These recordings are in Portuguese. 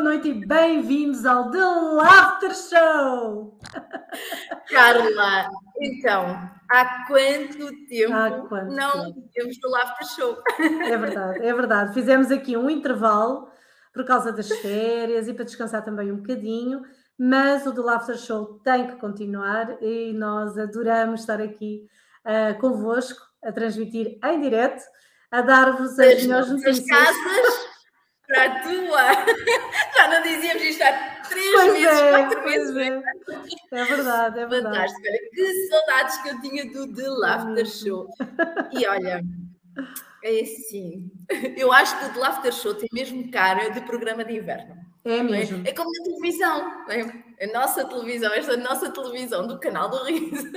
noite! Boa noite, e bem-vindos ao The Laughter Show! Carla, então, há quanto tempo Há quanto não tempo? temos do Laughter Show? É verdade, é verdade. Fizemos aqui um intervalo por causa das férias e para descansar também um bocadinho, mas o The Laughter Show tem que continuar e nós adoramos estar aqui uh, convosco a transmitir em direto, a dar-vos as Das melhores notícias. casas para a tua. Já não dizíamos isto há três Pois meses, é, quatro meses. é. É verdade, é verdade. Fantástico, olha, que saudades que eu tinha do The Laughter mesmo. Show. E olha, é assim, eu acho que o The Laughter Show tem mesmo cara de programa de inverno. É não é? mesmo. É como na televisão, é? A nossa televisão, esta nossa televisão do canal do Riso.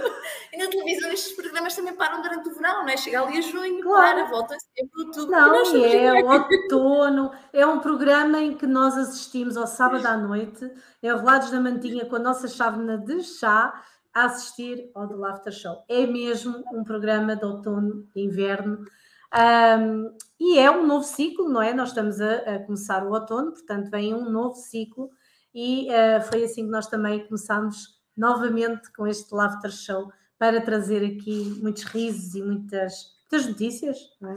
E na televisão estes programas também param durante o verão, não é? Chega ali a junho, Claro. para, volta sempre outubro. Não, e é aqui. outono, é um programa em que nós assistimos ao sábado à noite, enrolados na mantinha com a nossa chávena de chá, a assistir ao The Laughter Show. É mesmo um programa de outono, de inverno, Ahm, e é um novo ciclo, não é? Nós estamos a, a começar o outono, portanto vem um novo ciclo, e ah, foi assim que nós também começámos novamente com este Laughter Show, para trazer aqui muitos risos e muitas, muitas notícias, não é?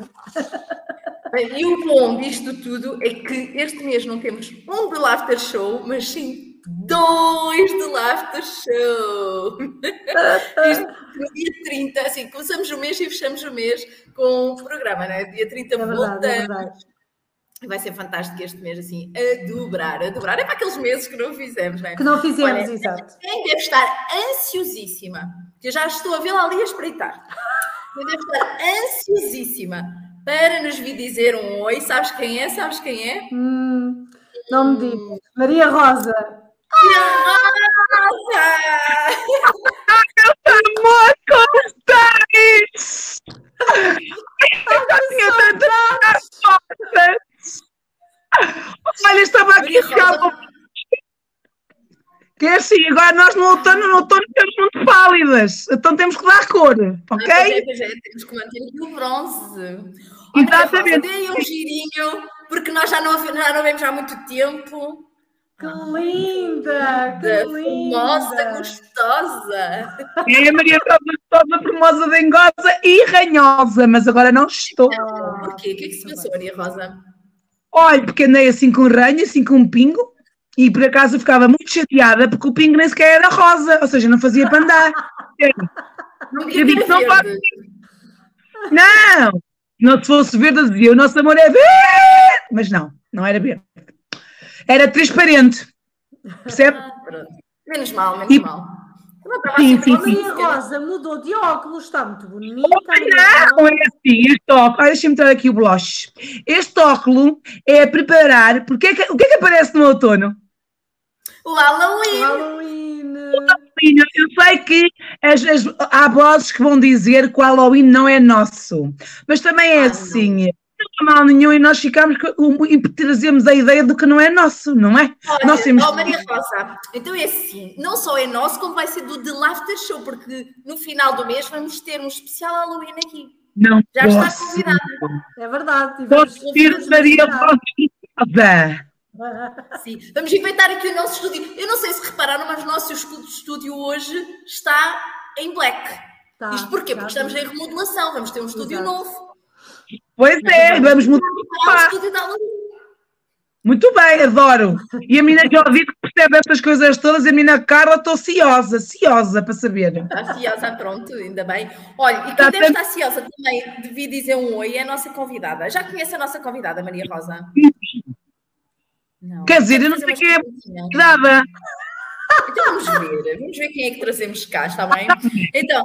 Bem, E o bom disto tudo é que este mês não temos um de Laughter Show, mas sim dois de Laughter Show. Dia 30, assim, começamos o mês e fechamos o mês com o programa, não é? Dia 30 É verdade, é voltamos. verdade. Vai ser fantástico este mês, assim, a dobrar, a dobrar. É para aqueles meses que não fizemos, não é? Que não fizemos, exato. Quem deve estar ansiosíssima, que eu já estou a vê-la ali a espreitar. Quem deve estar ansiosíssima para nos vir dizer um oi. Sabes quem é? Sabes quem é? Hum, não me digas. Maria Rosa. Nossa! Amor, estás? Eu tinha tantas costas. Olha, estava aqui Rosa, Que é assim, agora nós no outono, no outono temos muito pálidas, então temos que dar cor, Ah, ok? pois é, é, temos que manter aqui o bronze. Olha, Exatamente. Aí um girinho, porque nós já não, já não vemos há muito tempo. Que linda! Que Formosa, linda! gostosa. É a Maria Rosa toda formosa, dengosa e ranhosa, mas agora não estou. Ah, Porquê? O que é que se passou, Maria Rosa? Olha, porque andei assim com ranho, assim com um pingo, e por acaso eu ficava muito chateada porque o pingo nem sequer era rosa, ou seja, não fazia para andar. Não Eu digo, não verde. Não! Não se fosse verde, eu dizia, o nosso amor é verde! Mas não, não era verde. Era transparente. Percebe? Ah, pronto. Menos mal, menos E- mal. Estava Sim, assim sim, tão Maria? Rosa mudou de óculos, está muito bonita. Não, é assim, este óculos, olha, deixa-me dar aqui o blush. Este óculos é a preparar, porque é que- o que é que aparece no outono? O Halloween. Halloween. Eu sei que as- as- há vozes que vão dizer que o Halloween não é nosso, mas também é Ah, assim. Não há mal nenhum e nós ficamos e trazemos a ideia de que não é nosso, não é? Olha, Nós temos- oh, Maria Rosa, então é assim, não só é nosso, como vai ser do The Laughter Show, porque no final do mês vamos ter um especial Halloween aqui. Não Já está posso. convidada. É verdade. Posso convidados Maria Rosa. Sim, vamos inventar aqui o nosso estúdio. Eu não sei se repararam, mas o nosso estúdio hoje está em black. Tá, Isto porquê? tá Porque estamos em remodelação, vamos ter um estúdio Exato. novo. Pois é, vamos mudar. Halloween. Muito bem, adoro. E a menina já ouvi que percebe estas coisas todas, a menina Carla, estou ciosa, ciosa para saber. Está ciosa, pronto, ainda bem. Olha, e quem Está deve estar ciosa também de vir dizer um oi é a nossa convidada. Já conhece a nossa convidada, Maria Rosa? Não. Quer dizer, eu não sei quem é perguntinhas. Dava. Então vamos ver, vamos ver quem é que trazemos cá, está bem? Então,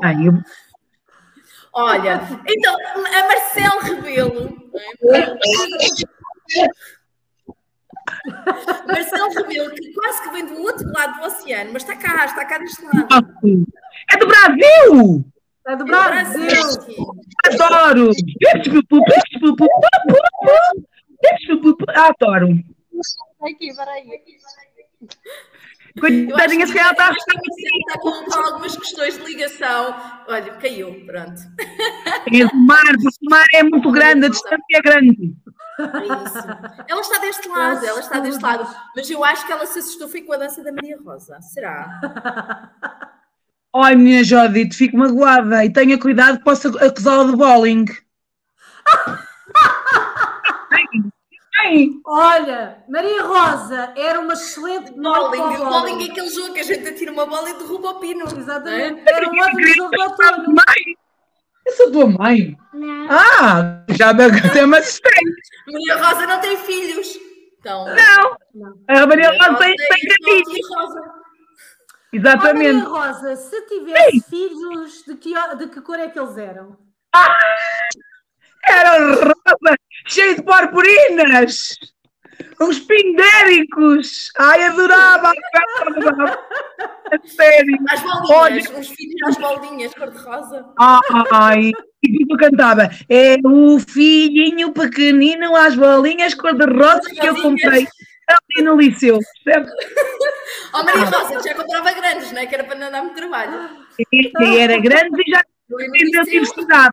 olha, então, a Marcelo Rebelo. é? Marcelo Rebelo, que quase que vem do outro lado do oceano, mas está cá, está cá deste lado. É do Brasil! É do É do Brasil. Adoro! Adoro! Aqui, peraí. Acho Coitadinha, que se ela está a Marcelo está com, algumas questões de ligação. Olha, caiu, pronto. É do mar, porque o mar é muito grande, a distância é grande. É isso. Ela está deste lado, ela está deste lado. Mas eu acho que ela se assustou foi com a dança da Maria Rosa. Será? Ai, minha Jodite, fico magoada e tenha cuidado que possa acusá-la de bowling. Ai, Olha, Maria Rosa era uma excelente Bowling. O bowling é aquele jogo que a gente atira uma bola e derruba o pino. Exatamente. não é? Era um ótimo jogo de outono. Mãe! Eu sou tua mãe. Ah, já me até me assustei. Maria Rosa não tem filhos. Então, Não, a Maria Rosa tem, tem é. Maria Rosa. Oh, Exatamente. Maria Rosa, se tivesse filhos, de que, de que cor é que eles eram? Era rosa, cheio de purpurinas. Uns pindéricos. Ai, adorava. A sério. Às bolinhas, uns filhos às bolinhas, cor-de-rosa. Ai, e tu cantava. É o filhinho pequenino às bolinhas cor-de-rosa que eu comprei ali no liceu. percebe? Oh, Maria Rosa, já comprava grandes, não é? Que era para não dar muito trabalho. E era grande e já Eu ia no aprendeu liceu. que estudava.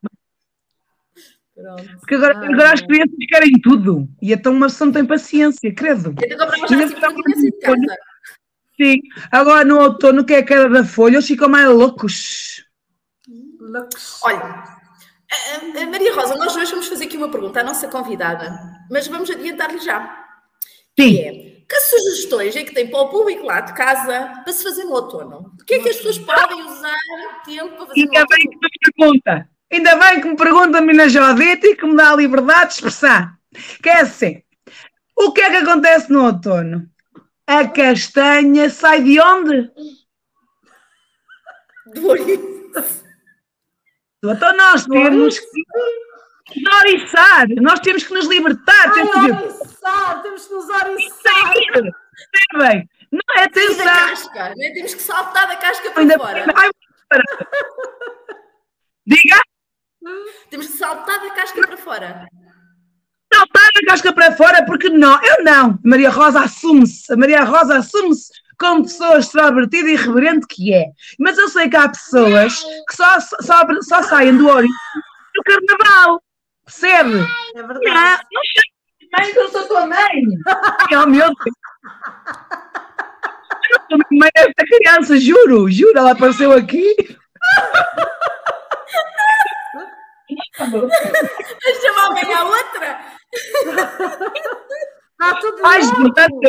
Pronto. Porque agora, Ai, agora as crianças querem tudo. E então uma pessoa não tem paciência, credo. Então já assim casa. Sim. Agora no outono, que é a queda da folha, eles ficam mais loucos. Olha, a- a- Maria Rosa, nós hoje vamos fazer aqui uma pergunta à nossa convidada, mas vamos adiantar-lhe já. Que Sim. é, que sugestões é que tem para o público lá de casa para se fazer no outono? O que é que as pessoas podem usar tempo para fazer no Ainda bem outono? que me pergunta. Ainda bem que me pergunta a mina Jodite e que me dá a liberdade de expressar. Que é assim. O que é que acontece no outono? A castanha sai de onde? Do Oriente. Então nós temos que nos oriçar. Nós temos que nos libertar. Temos que dizer, oriçar, temos que nos oriçar. Percebem? Não é atenção. casca, né? temos que saltar da casca para Ainda fora. Ai. Diga. Temos que saltar da casca para fora. saltar a casca para fora, porque não, eu não. Maria Rosa assume-se, a Maria Rosa assume-se como pessoa extrovertida e irreverente que é. Mas eu sei que há pessoas que só, só, só saem do Oriente no carnaval. Percebe? É Não, verdade. não sei. Mãe, que eu sou tua mãe. Oh, meu Deus. Eu não sou mãe desta criança, juro, juro, ela apareceu aqui. Deixa-me alguém à outra. Está tudo Ai, louco. gente, sério.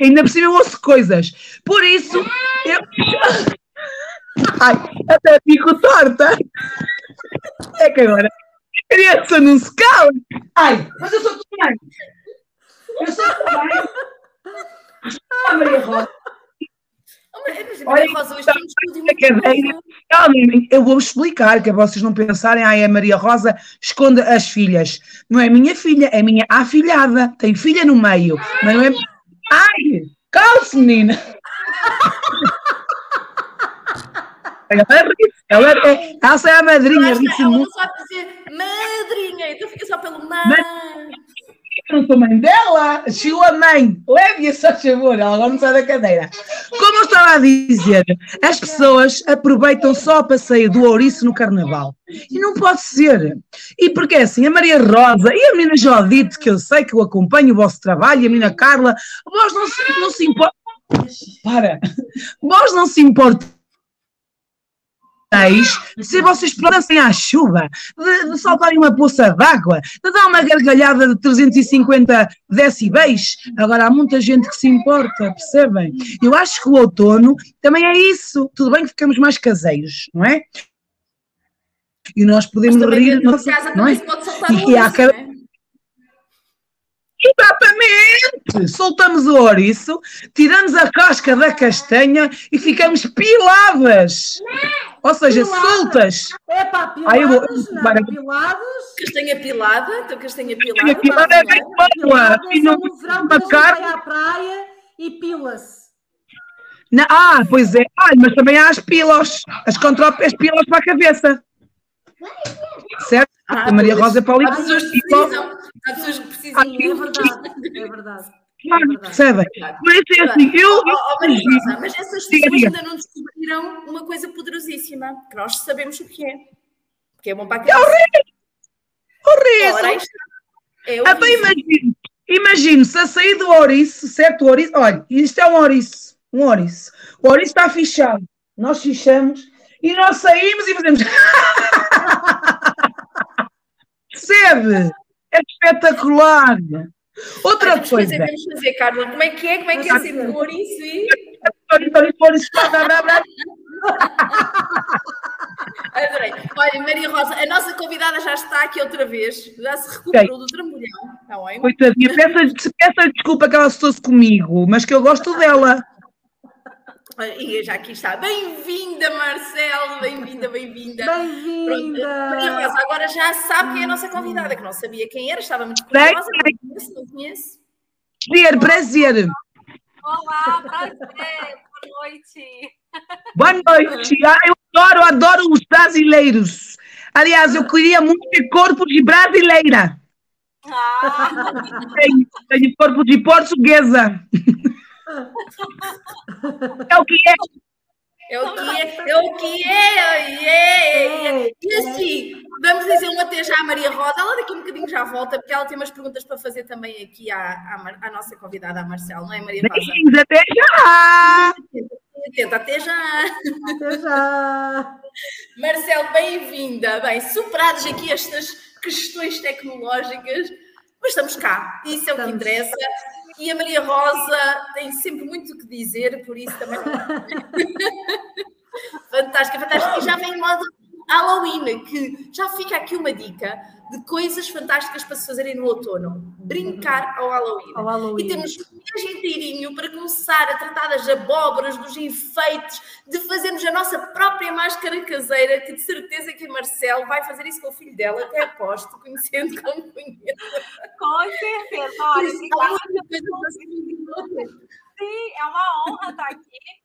ainda por cima eu ouço coisas. Por isso, eu. Ai, até fico torta. É que agora a criança não se cala. Ai, mas eu sou tua mãe. Eu sou tua mãe. Ah, Maria Rosa, Oh, mas- mas a Olha, Maria Rosa hoje tem um estúdio a muito calmem, eu vou explicar, que é vocês não pensarem, ai, a Maria Rosa esconde as filhas. Não é minha filha, é minha afilhada. Tem filha no meio, mas não é. Ai, calce, menina. Ela ri-se, ela é, ela é a madrinha, ri-se ela não sabe dizer madrinha, então fica só pelo mãe. Não sou mãe dela, chegou a mãe, leve-a só favor, ela não sai da cadeira. Como eu estava a dizer, as pessoas aproveitam só a passeio do ouriço no carnaval. E não pode ser. E porque é assim, a Maria Rosa e a menina Jodite, que eu sei que eu acompanho o vosso trabalho, e a menina Carla, vós não se, não se importam. Para! Vós não se importam se vocês pudessem à chuva, de, de saltarem uma poça d'água, de dar uma gargalhada de 350 decibéis. Agora há muita gente que se importa, percebem? Eu acho que o outono também é isso. Tudo bem que ficamos mais caseiros, não é? E nós podemos rir, não, de casa não é? pode soltar E há ouriço, cada- não é? Exatamente! Soltamos o ouriço, tiramos a casca da castanha e ficamos piladas. Ou seja, Piladas. soltas. É pá, Ai, eu vou- piladas, não, para- piladas. Castanha pilada, então castanha pilada. Castanha pilada é não é? bem boa. Piladas E é não no verão uma carne. vai à praia e pila-se. Na- ah, pois é. Ah, mas também há as pilas. As contrópias, as pilas para a cabeça. Certo? Ah, a Maria pois. Rosa ali. Há pessoas que precisam. Há pessoas que precisam. É verdade. É verdade. É Claro, verdade. percebem? Mas é assim, eu. Oh, oh, Maria mas essas pessoas diga. ainda não descobriram uma coisa poderosíssima, que nós sabemos o que é. Que é bom para criança. Horrível! Está. É Até horrível. imagino, imagino, se a sair do ouriço, certo? O ouriço, olha, isto é um ouriço, um ouriço. O ouriço está fichado. Nós fichamos e nós saímos e fazemos. Percebe? É espetacular. Outra Temos que fazer, coisa. temos que fazer, Carla. Como é que é? Como é que é ser e... Blá, blá, blá. Adorei. Olha, Maria Rosa, a nossa convidada já está aqui outra vez. Já se recuperou do trambolhão. Está bem? Coitadinha, peça-lhe peça desculpa que ela assustou-se comigo, mas que eu gosto dela. Olha, E já aqui está. Bem-vinda, Marcelo. Bem-vinda, bem-vinda. Bem-vinda! Agora já sabe quem é a nossa convidada, que não sabia quem era, estava muito curiosa. Não conheço, não conheço. Prazer, prazer. Olá, prazer, boa noite. Boa noite. Ah, eu adoro, adoro os brasileiros. Aliás, eu queria muito ter corpo de brasileira. Ah, Tenho, tenho corpo de portuguesa. É o que é. É o que é, é o que é, é, é, é. E assim, vamos dizer um até já à Maria Rosa. Ela daqui a um bocadinho já volta, porque ela tem umas perguntas para fazer também aqui à, à, à nossa convidada, à Marcela, não é, Maria Rosa? Beijinhos, até já. Tenta até já. Até já! Marcelo, bem-vinda. Bem, superadas aqui estas questões tecnológicas, mas estamos cá, isso é o que interessa. E a Maria Rosa tem sempre muito o que dizer, por isso também. fantástica, fantástica. E já vem em modo Halloween, que já fica aqui uma dica de coisas fantásticas para se fazerem no outono. Brincar ao Halloween. Ao Halloween. E temos um mês inteirinho para começar a tratar das abóboras, dos enfeites, de fazermos a nossa própria máscara caseira, que de certeza que a Marcelo vai fazer isso com o filho dela, até aposto, conhecendo como conheço. com certeza. Olha. Sim, é uma honra estar aqui.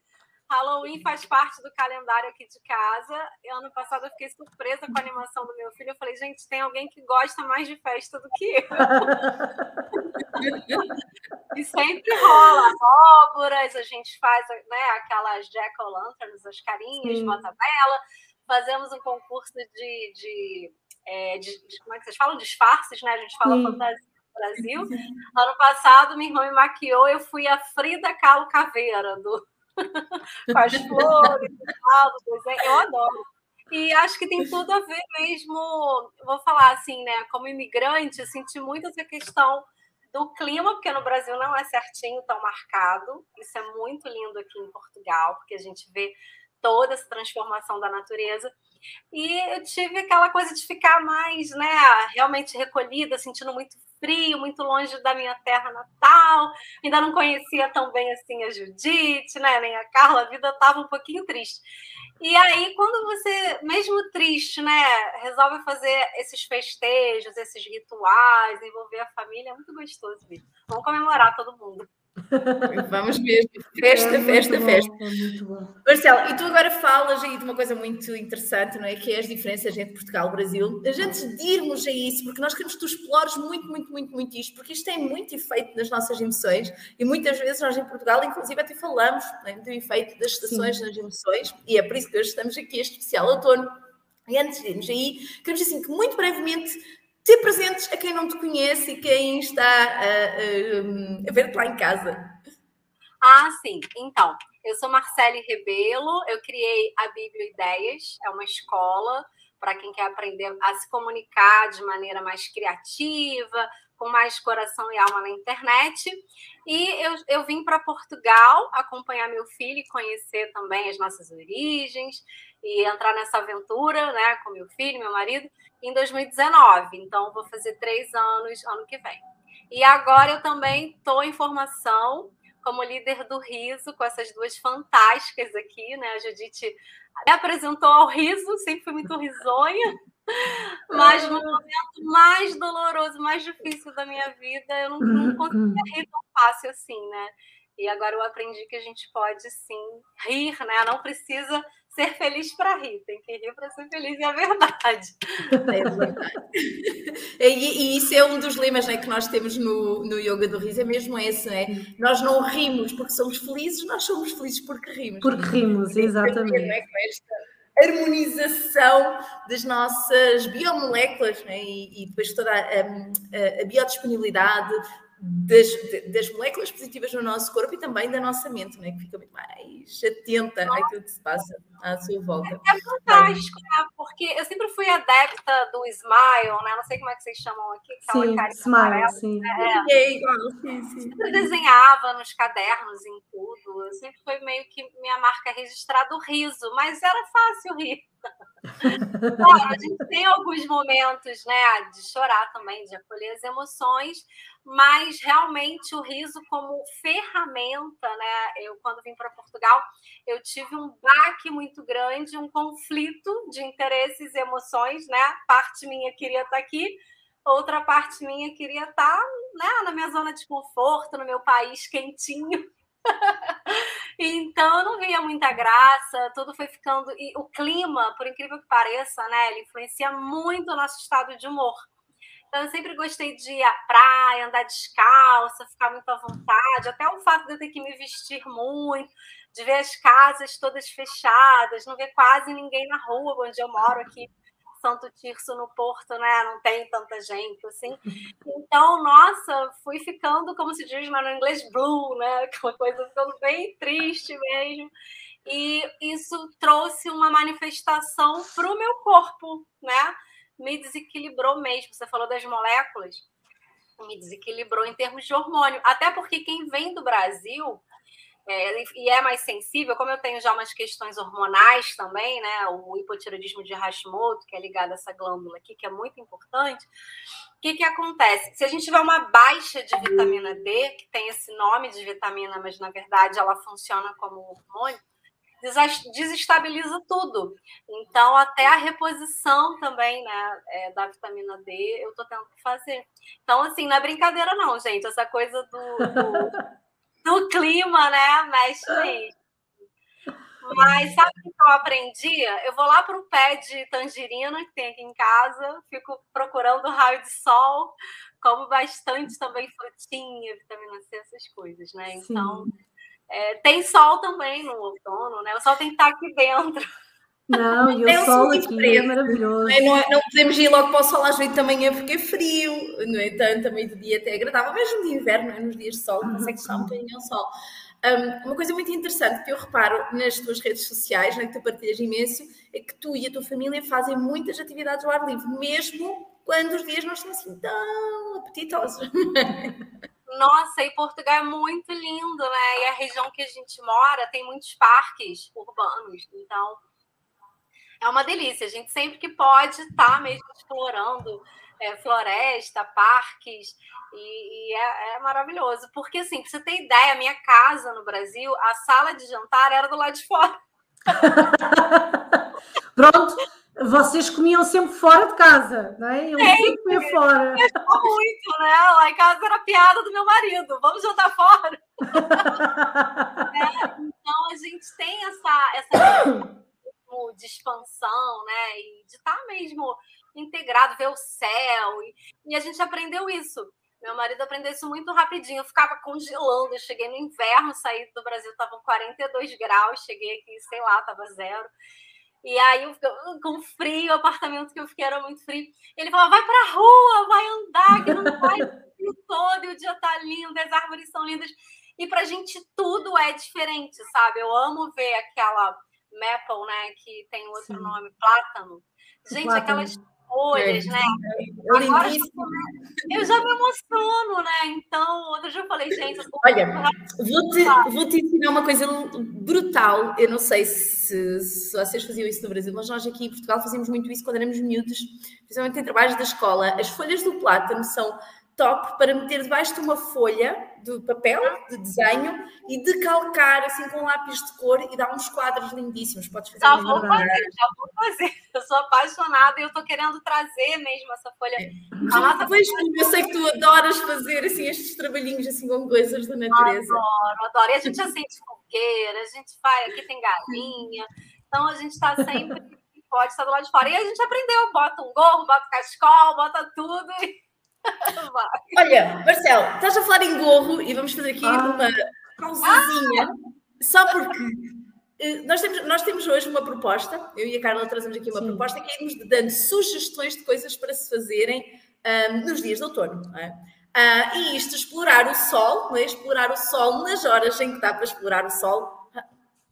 Halloween faz parte do calendário aqui de casa. E ano passado eu fiquei surpresa com a animação do meu filho. Eu falei, gente, tem alguém que gosta mais de festa do que eu. E sempre rola abóboras, a gente faz né, aquelas jack-o'-lanterns, as carinhas, Sim. bota vela. Fazemos um concurso de, de, é, de- de- como é que vocês falam? Disfarces, né? A gente fala Sim. fantasia no Brasil. Ano passado, minha irmã me maquiou, eu fui a Frida Kahlo Caveira, do... com as flores tal. Eu adoro. E acho que tem tudo a ver mesmo, vou falar assim, né? Como imigrante, eu senti muito essa questão do clima, porque no Brasil não é certinho, tão marcado. Isso é muito lindo aqui em Portugal, porque a gente vê toda essa transformação da natureza. E eu tive aquela coisa de ficar mais, né, realmente recolhida, sentindo muito frio, muito longe da minha terra natal. Ainda não conhecia tão bem assim a Judite, né, nem a Carla, a vida estava um pouquinho triste. E aí, quando você, mesmo triste, né, resolve fazer esses festejos, esses rituais, envolver a família, é muito gostoso. Vamos comemorar todo mundo. Vamos mesmo. Festa, É festa, bom, festa. É. Marcelo, e tu agora falas aí de uma coisa muito interessante, não é? Que é as diferenças entre Portugal e Brasil. Mas antes de irmos a isso, porque nós queremos que tu explores muito, muito, muito, muito isto, porque isto tem muito efeito nas nossas emoções e muitas vezes nós em Portugal, inclusive, até falamos é? do efeito das estações nas emoções e é por isso que hoje estamos aqui, este especial outono. E antes de irmos aí, queremos assim que muito brevemente te apresentes a quem não te conhece e quem está a, a, a ver-te lá em casa. Ah, sim. Então, eu sou Marcele Rebelo, eu criei a Bíblia Ideias, é uma escola para quem quer aprender a se comunicar de maneira mais criativa, com mais coração e alma na internet. E eu, eu vim para Portugal acompanhar meu filho e conhecer também as nossas origens e entrar nessa aventura né, com meu filho, meu marido, em 2019. Então, vou fazer três anos ano que vem. E agora eu também estou em formação como líder do riso, com essas duas fantásticas aqui, né? A Judite me apresentou ao riso, sempre fui muito risonha, mas no momento mais doloroso, mais difícil da minha vida, eu não, não conseguia rir tão fácil assim, né? E agora eu aprendi que a gente pode sim rir, né? Não precisa ser feliz para rir, tem que rir para ser feliz, é verdade. É verdade. E, e isso é um dos lemas né, que nós temos no, no Yoga do Riso, é mesmo esse, né? Nós não rimos porque somos felizes, nós somos felizes porque rimos. Porque rimos, a exatamente. não é, com esta, harmonização das nossas biomoléculas né? e, e, depois toda a, a, a biodisponibilidade das, das, moléculas positivas no nosso corpo e também da nossa mente, né? que fica muito mais atenta àquilo que se passa à sua volta. É fantástico, né? porque eu sempre fui adepta do Smile, né? não sei como é que vocês chamam aqui. Sim, Smile, amarela, sim. Né? É, igual, sim, sim. Sempre desenhava nos cadernos, em tudo. Eu sempre foi meio que minha marca registrada o riso, mas era fácil rir. Claro, a gente tem alguns momentos, né, de chorar também, de acolher as emoções, mas realmente o riso como ferramenta, né? Eu quando vim para Portugal, eu tive um baque muito grande, um conflito de interesses e emoções, né? Parte minha queria estar aqui, outra parte minha queria estar, né, na minha zona de conforto, no meu país quentinho. então eu não via muita graça, tudo foi ficando. E o clima, por incrível que pareça, né, ele influencia muito o nosso estado de humor. Então eu sempre gostei de ir à praia, andar descalça, ficar muito à vontade, até o fato de eu ter que me vestir muito, de ver as casas todas fechadas, não ver quase ninguém na rua onde eu moro aqui Santo Tirso no Porto, né? Não tem tanta gente assim. Então, nossa, fui ficando, como se diz no inglês, blue, né? Aquela coisa ficando bem triste mesmo. E isso trouxe uma manifestação para o meu corpo, né? Me desequilibrou mesmo. Você falou das moléculas, me desequilibrou em termos de hormônio. Até porque quem vem do Brasil é, e é mais sensível, como eu tenho já umas questões hormonais também, né? O hipotiroidismo de Hashimoto, que é ligado a essa glândula aqui, que é muito importante. O que, que acontece? Se a gente tiver uma baixa de vitamina D, que tem esse nome de vitamina, mas na verdade ela funciona como hormônio, desestabiliza tudo. Então, até a reposição também, né, é, da vitamina D, eu tô tendo que fazer. Então, assim, não é brincadeira, não, gente. Essa coisa do, do do clima, né? Mexe. Mas sabe o que eu aprendi? Eu vou lá para um pé de tangerina que tem aqui em casa, fico procurando raio de sol, como bastante também frutinha, vitamina C, essas coisas, né? Então, é, tem sol também no outono, né? O sol tem que estar aqui dentro. Não, e o sol aqui é maravilhoso. Não, é, não, podemos ir logo para o sol às 8 da manhã porque é frio. No entanto, também do dia até é agradável, mesmo de inverno, é? nos dias de sol, consegue estar um bocadinho ao sol. Um, uma coisa muito interessante que eu reparo nas tuas redes sociais, né, que tu partilhas imenso, é que tu e a tua família fazem muitas atividades ao ar livre, mesmo quando os dias não estão assim tão apetitosos. Nossa, e Portugal é muito lindo, né? E a região que a gente mora tem muitos parques urbanos, então é uma delícia. A gente sempre que pode está mesmo explorando é, floresta, parques, e, e é, é, maravilhoso. Porque, assim, pra você ter ideia, a minha casa no Brasil, a sala de jantar era do lado de fora. Pronto, vocês comiam sempre fora de casa, não é? Eu sempre comia fora. muito, né? Lá em casa era piada do meu marido, vamos jantar fora. é, então a gente tem essa, essa de expansão, né? E de estar tá mesmo integrado, ver o céu. E, e a gente aprendeu isso. Meu marido aprendeu isso muito rapidinho. Eu ficava congelando. Eu cheguei no inverno, saí do Brasil, estavam 42 graus. Cheguei aqui, sei lá, estava zero. E aí, eu, com frio, o apartamento que eu fiquei era muito frio. Ele falou: vai para a rua, vai andar, que não vai o todo, e o dia tá lindo, as árvores são lindas. E para a gente tudo é diferente, sabe? Eu amo ver aquela maple, né? Que tem outro Sim. nome, plátano. Gente, plátano. aquelas folhas, é. né? É Agora, eu já me emociono, né? Então, outro dia eu falei, gente, eu Olha, vou-te vou -te ensinar uma coisa brutal. Eu não sei se, se, vocês faziam isso no Brasil, mas nós aqui em Portugal fazíamos muito isso quando éramos miúdos, principalmente em trabalhos da escola. As folhas do plátano são top para meter debaixo de uma folha de papel, de desenho, e decalcar assim com um lápis de cor e dar uns quadros lindíssimos. Podes fazer Já vou fazer, já vou fazer. Eu sou apaixonada e eu estou querendo trazer mesmo essa folha. É. Ah, pois, eu sei que tu adoras fazer assim, estes trabalhinhos assim com coisas da natureza. Adoro, adoro. E a gente acende fogueira, a gente faz, aqui tem galinha, então a gente está sempre pode estar do lado de fora. E a gente aprendeu, bota um gorro, bota cascol, bota tudo. E... Olha, Marcelo, estás a falar em gorro e vamos fazer aqui ah. uma pausazinha, ah. só porque eh, nós temos, nós temos hoje uma proposta, eu e a Carla trazemos aqui uma Sim. proposta que é irmos dando sugestões de coisas para se fazerem um, nos dias de outono. É? Uh, e isto, explorar o sol, é? explorar o sol nas horas em que dá para explorar o sol,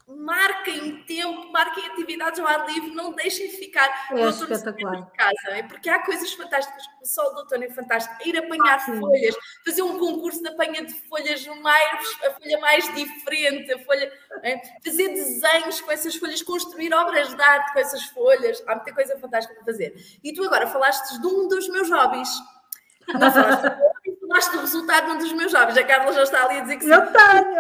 marquem tempo, marquem atividades ao ar livre, não deixem ficar é espetacular. de casa, é? porque há coisas fantásticas. O sol do outono é fantástico. Ir apanhar ah, folhas, fazer um concurso de apanha de folhas mais, a folha mais diferente, a folha, é? fazer desenhos com essas folhas, construir obras de arte com essas folhas. Há muita coisa fantástica para fazer. E tu agora falaste de um dos meus hobbies. Não falaste, falaste do resultado de um dos meus hobbies. A Carla já está ali a dizer que sim. Eu tenho!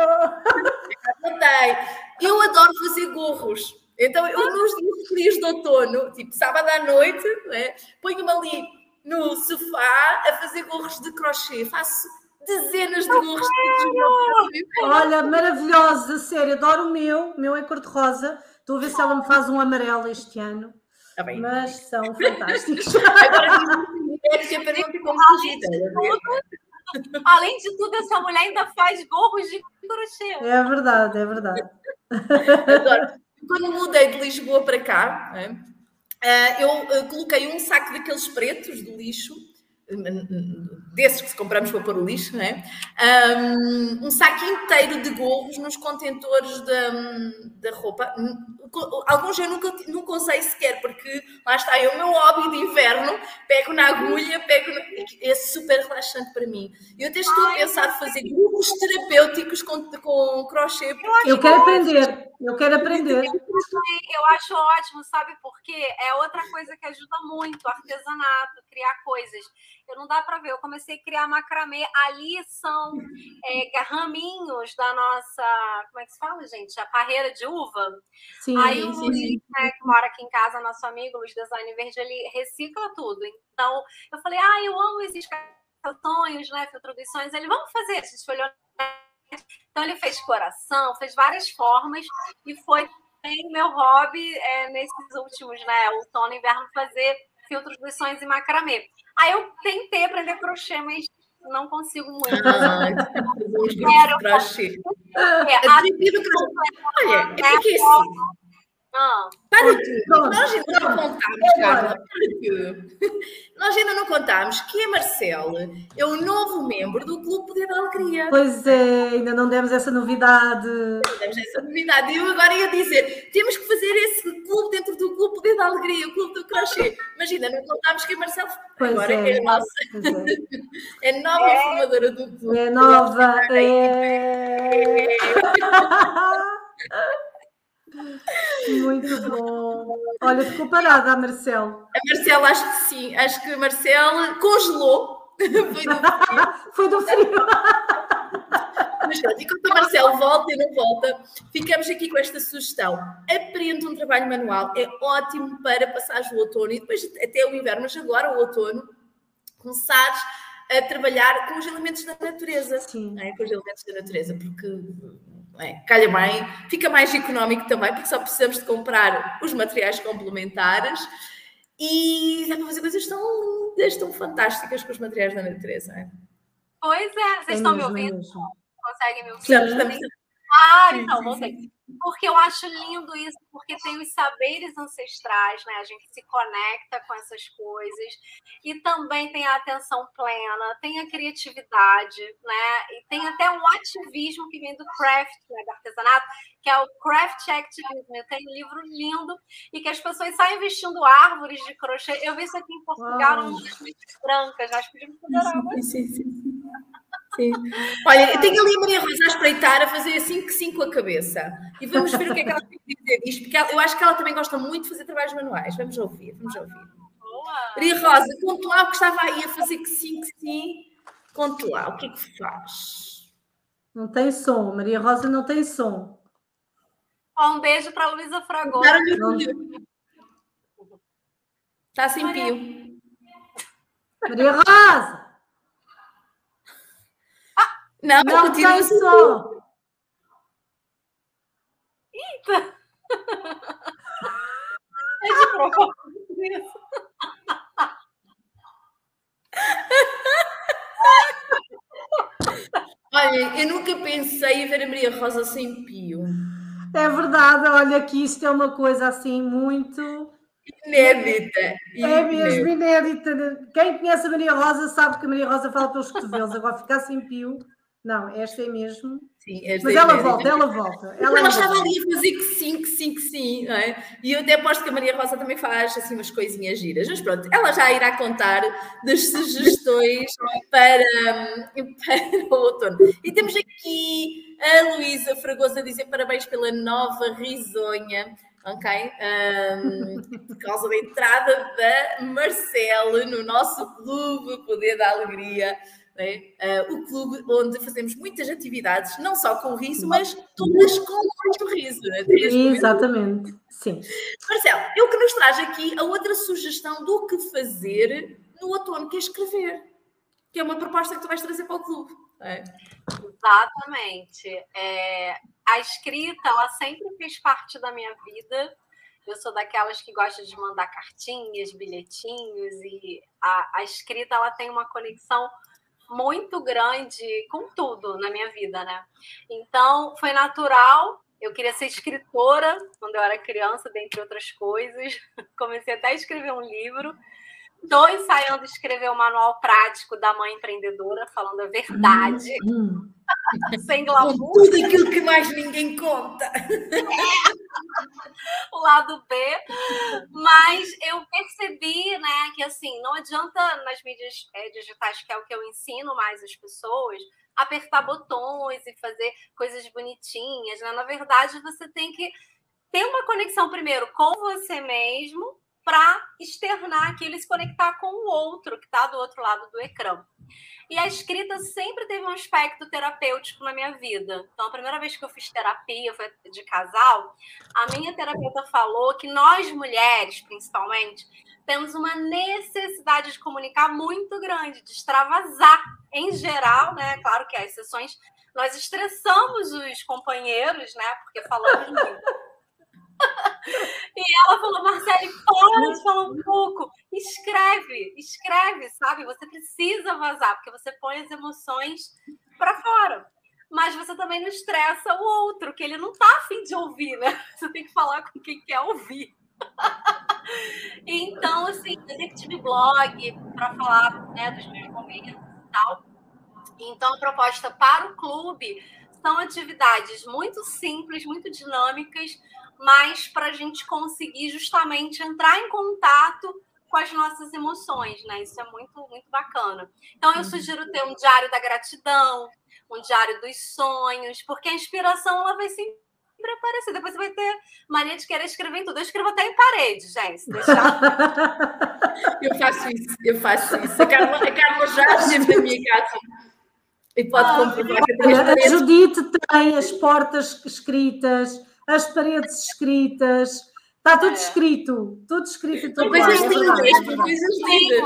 Eu tenho. Eu adoro fazer gorros. Então, eu nos dias frios de outono, tipo sábado à noite, né, ponho-me ali no sofá a fazer gorros de crochê. Faço dezenas de gorros. De Olha, maravilhosa, sério, adoro o meu. O meu é cor-de-rosa. Estou a ver se ela me faz um amarelo este ano. Tá bem. Mas são fantásticos. Agora, é como Além de tudo, essa mulher ainda faz gorros de crochê. É verdade, é verdade. Adoro. Quando mudei de Lisboa para cá, é, eu eh, coloquei um saco daqueles pretos do lixo desses que compramos para pôr o lixo, né? um, um saco inteiro de gorros nos contentores da, da roupa. Alguns eu nunca, nunca usei sequer, porque lá está, é o meu hobby de inverno, pego na agulha, pego na... é super relaxante para mim. Eu até estou a pensar fazer grupos terapêuticos com, com crochê. Eu quero aprender, eu quero aprender. Eu acho ótimo, sabe por quê? É outra coisa que ajuda muito, artesanato, criar coisas eu não dá para ver. Eu comecei a criar macramê. Ali são é, raminhos da nossa. Como é que se fala, gente? A parreira de uva. Sim, Aí o sim, Luiz. Né, que mora aqui em casa, nosso amigo, Luiz Design Verde, ele recicla tudo. Então, eu falei, ah, eu amo esses cartões, né? Filtrações. Ele, vamos fazer. A gente olhou. Então, ele fez coração, fez várias formas e foi meu hobby é, nesses últimos, né? Outono e inverno, fazer filtros sonhos e macramê. Aí eu tentei aprender crochê, mas não consigo muito. Ah, quero. Crochê. É, a... Olha, é que assim, ah. Para que nós ainda não contámos, Carla, nós ainda não contámos que a Marcela é o novo membro do Clube Poder da Alegria. Pois é, ainda não demos essa novidade. Não demos essa novidade. E eu agora ia dizer, temos que fazer esse clube dentro do Clube Poder da Alegria, o Clube do Crochê. Imagina, não contámos que a Marcela pois agora é, é a nossa. É. é nova é. formadora do clube. É nova. É. Muito bom. Olha, ficou parada a Marcela. A Marcela, acho que sim. Acho que a Marcela congelou. Foi do frio. Foi do frio. Mas enquanto o Marcelo volta e não volta, ficamos aqui com esta sugestão. Aprenda um trabalho manual, é ótimo para passar o outono e depois até o inverno, mas agora o outono, começares a trabalhar com os elementos da natureza. Sim. É? Com os elementos da natureza, porque é, calha bem, fica mais económico também, porque só precisamos de comprar os materiais complementares e dá para fazer coisas tão lindas, tão fantásticas com os materiais da natureza. É? Pois é, vocês é estão me ouvindo? Conseguem me ouvir? Sim, estamos... Ah, então, voltei. Porque eu acho lindo isso, porque tem os saberes ancestrais, né? A gente se conecta com essas coisas e também tem a atenção plena, tem a criatividade, né? E tem até um ativismo que vem do craft, né? do artesanato, que é o craft activism. Tem um livro lindo e que as pessoas saem vestindo árvores de crochê. Eu vi isso aqui em Portugal, umas brancas, nós podíamos fazer sim, sim, sim. Sim. Olha, eu tenho ali a Maria Rosa a espreitar, a fazer assim que sim com a cabeça. E vamos ver o que é que ela tem a dizer disto, porque eu acho que ela também gosta muito de fazer trabalhos manuais. Vamos ouvir, vamos ouvir. Boa. Maria Rosa, conte lá o que estava aí a fazer que sim, que sim. Conte lá, o que é que faz? Não tem som, Maria Rosa não tem som. um beijo para a Luísa Fragor. Está sem pio. Maria Rosa! Não, não continua som. Eita! É de propósito isso. Olha, eu nunca pensei em ver a Maria Rosa sem pio. É verdade, olha que isto é uma coisa assim muito inédita. É mesmo inédita. Quem conhece a Maria Rosa sabe que a Maria Rosa fala pelos cotovelos, agora ficar sem pio. Não, esta é mesmo. Sim, esta Mas é ela inédita. volta, ela volta. Ela, ela estava ali a fazer que sim, que sim, que sim, não é? E eu até aposto que a Maria Rosa também faz assim umas coisinhas giras. Mas pronto, ela já irá contar das sugestões para, para o outono. E temos aqui a Luísa Fragoso a dizer parabéns pela nova risonha ok? Um, por causa da entrada da Marcela no nosso clube Poder da Alegria. Uh, o clube onde fazemos muitas atividades, não só com o riso, mas todas com muito riso. Né? Exatamente, sim. Marcelo, eu que nos traz aqui a outra sugestão do que fazer no outono, que é escrever, que é uma proposta que tu vais trazer para o clube. É. Exatamente. É, a escrita, ela sempre fez parte da minha vida. Eu sou daquelas que gosta de mandar cartinhas, bilhetinhos, e a, a escrita ela tem uma conexão muito grande com tudo na minha vida, né? Então, foi natural. Eu queria ser escritora quando eu era criança, dentre outras coisas. Comecei até a escrever um livro. Estou ensaiando escrever o manual prático da mãe empreendedora, falando a verdade. Hum, hum. Sem glamour. Com tudo aquilo que mais ninguém conta. o lado B. Mas eu percebi, né, que assim, não adianta nas mídias é, digitais, que é o que eu ensino mais as pessoas, apertar botões e fazer coisas bonitinhas. Né? Na verdade, você tem que ter uma conexão primeiro com você mesmo para externar aquilo e se conectar com o outro que está do outro lado do ecrã. E a escrita sempre teve um aspecto terapêutico na minha vida. Então, a primeira vez que eu fiz terapia foi de casal, a minha terapeuta falou que nós mulheres, principalmente, temos uma necessidade de comunicar muito grande, de extravasar. Em geral, né? Claro que há exceções, nós estressamos os companheiros, né? Porque falamos muito. E ela falou, Marcele, para de falar um pouco. Escreve, escreve, sabe? Você precisa vazar, porque você põe as emoções para fora. Mas você também não estressa o outro, que ele não tá afim de ouvir, né? Você tem que falar com quem quer ouvir. Então, assim, eu sempre tive blog para falar né, dos meus momentos e tal. Então, a proposta para o clube são atividades muito simples, muito dinâmicas, mas para a gente conseguir justamente entrar em contato com as nossas emoções, né? Isso é muito, muito bacana. Então, eu uhum. sugiro ter um diário da gratidão, um diário dos sonhos, porque a inspiração ela vai sempre aparecer. Depois você vai ter mania de querer escrever em tudo. Eu escrevo até em parede, gente. Deixar... eu faço isso, eu faço isso. A Carla, a Carla já esteve na minha casa. E pode ah, comprovar que a Judite tem as portas escritas as paredes escritas, está tudo é. escrito, tudo escrito. Tudo coisas lindas, coisas lindas,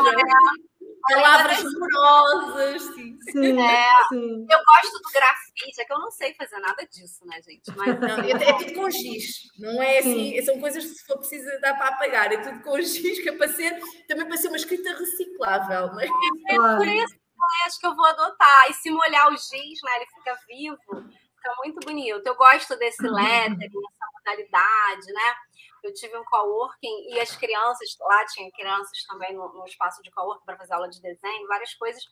palavras amorosas. Sim, sim, é, sim, Eu gosto do grafite, é que eu não sei fazer nada disso, né, gente? Mas não, é, é tudo com giz, não é assim, sim. são coisas que se for preciso dar para apagar, é tudo com giz, que é para ser, também para ser uma escrita reciclável, não é? É por isso que acho que eu vou adotar. E se molhar o giz, né, ele fica vivo Fica muito bonito. Eu gosto desse uhum. lettering, essa modalidade, né? Eu tive um coworking e as crianças, lá tinha crianças também no, no espaço de coworking para fazer aula de desenho, várias coisas.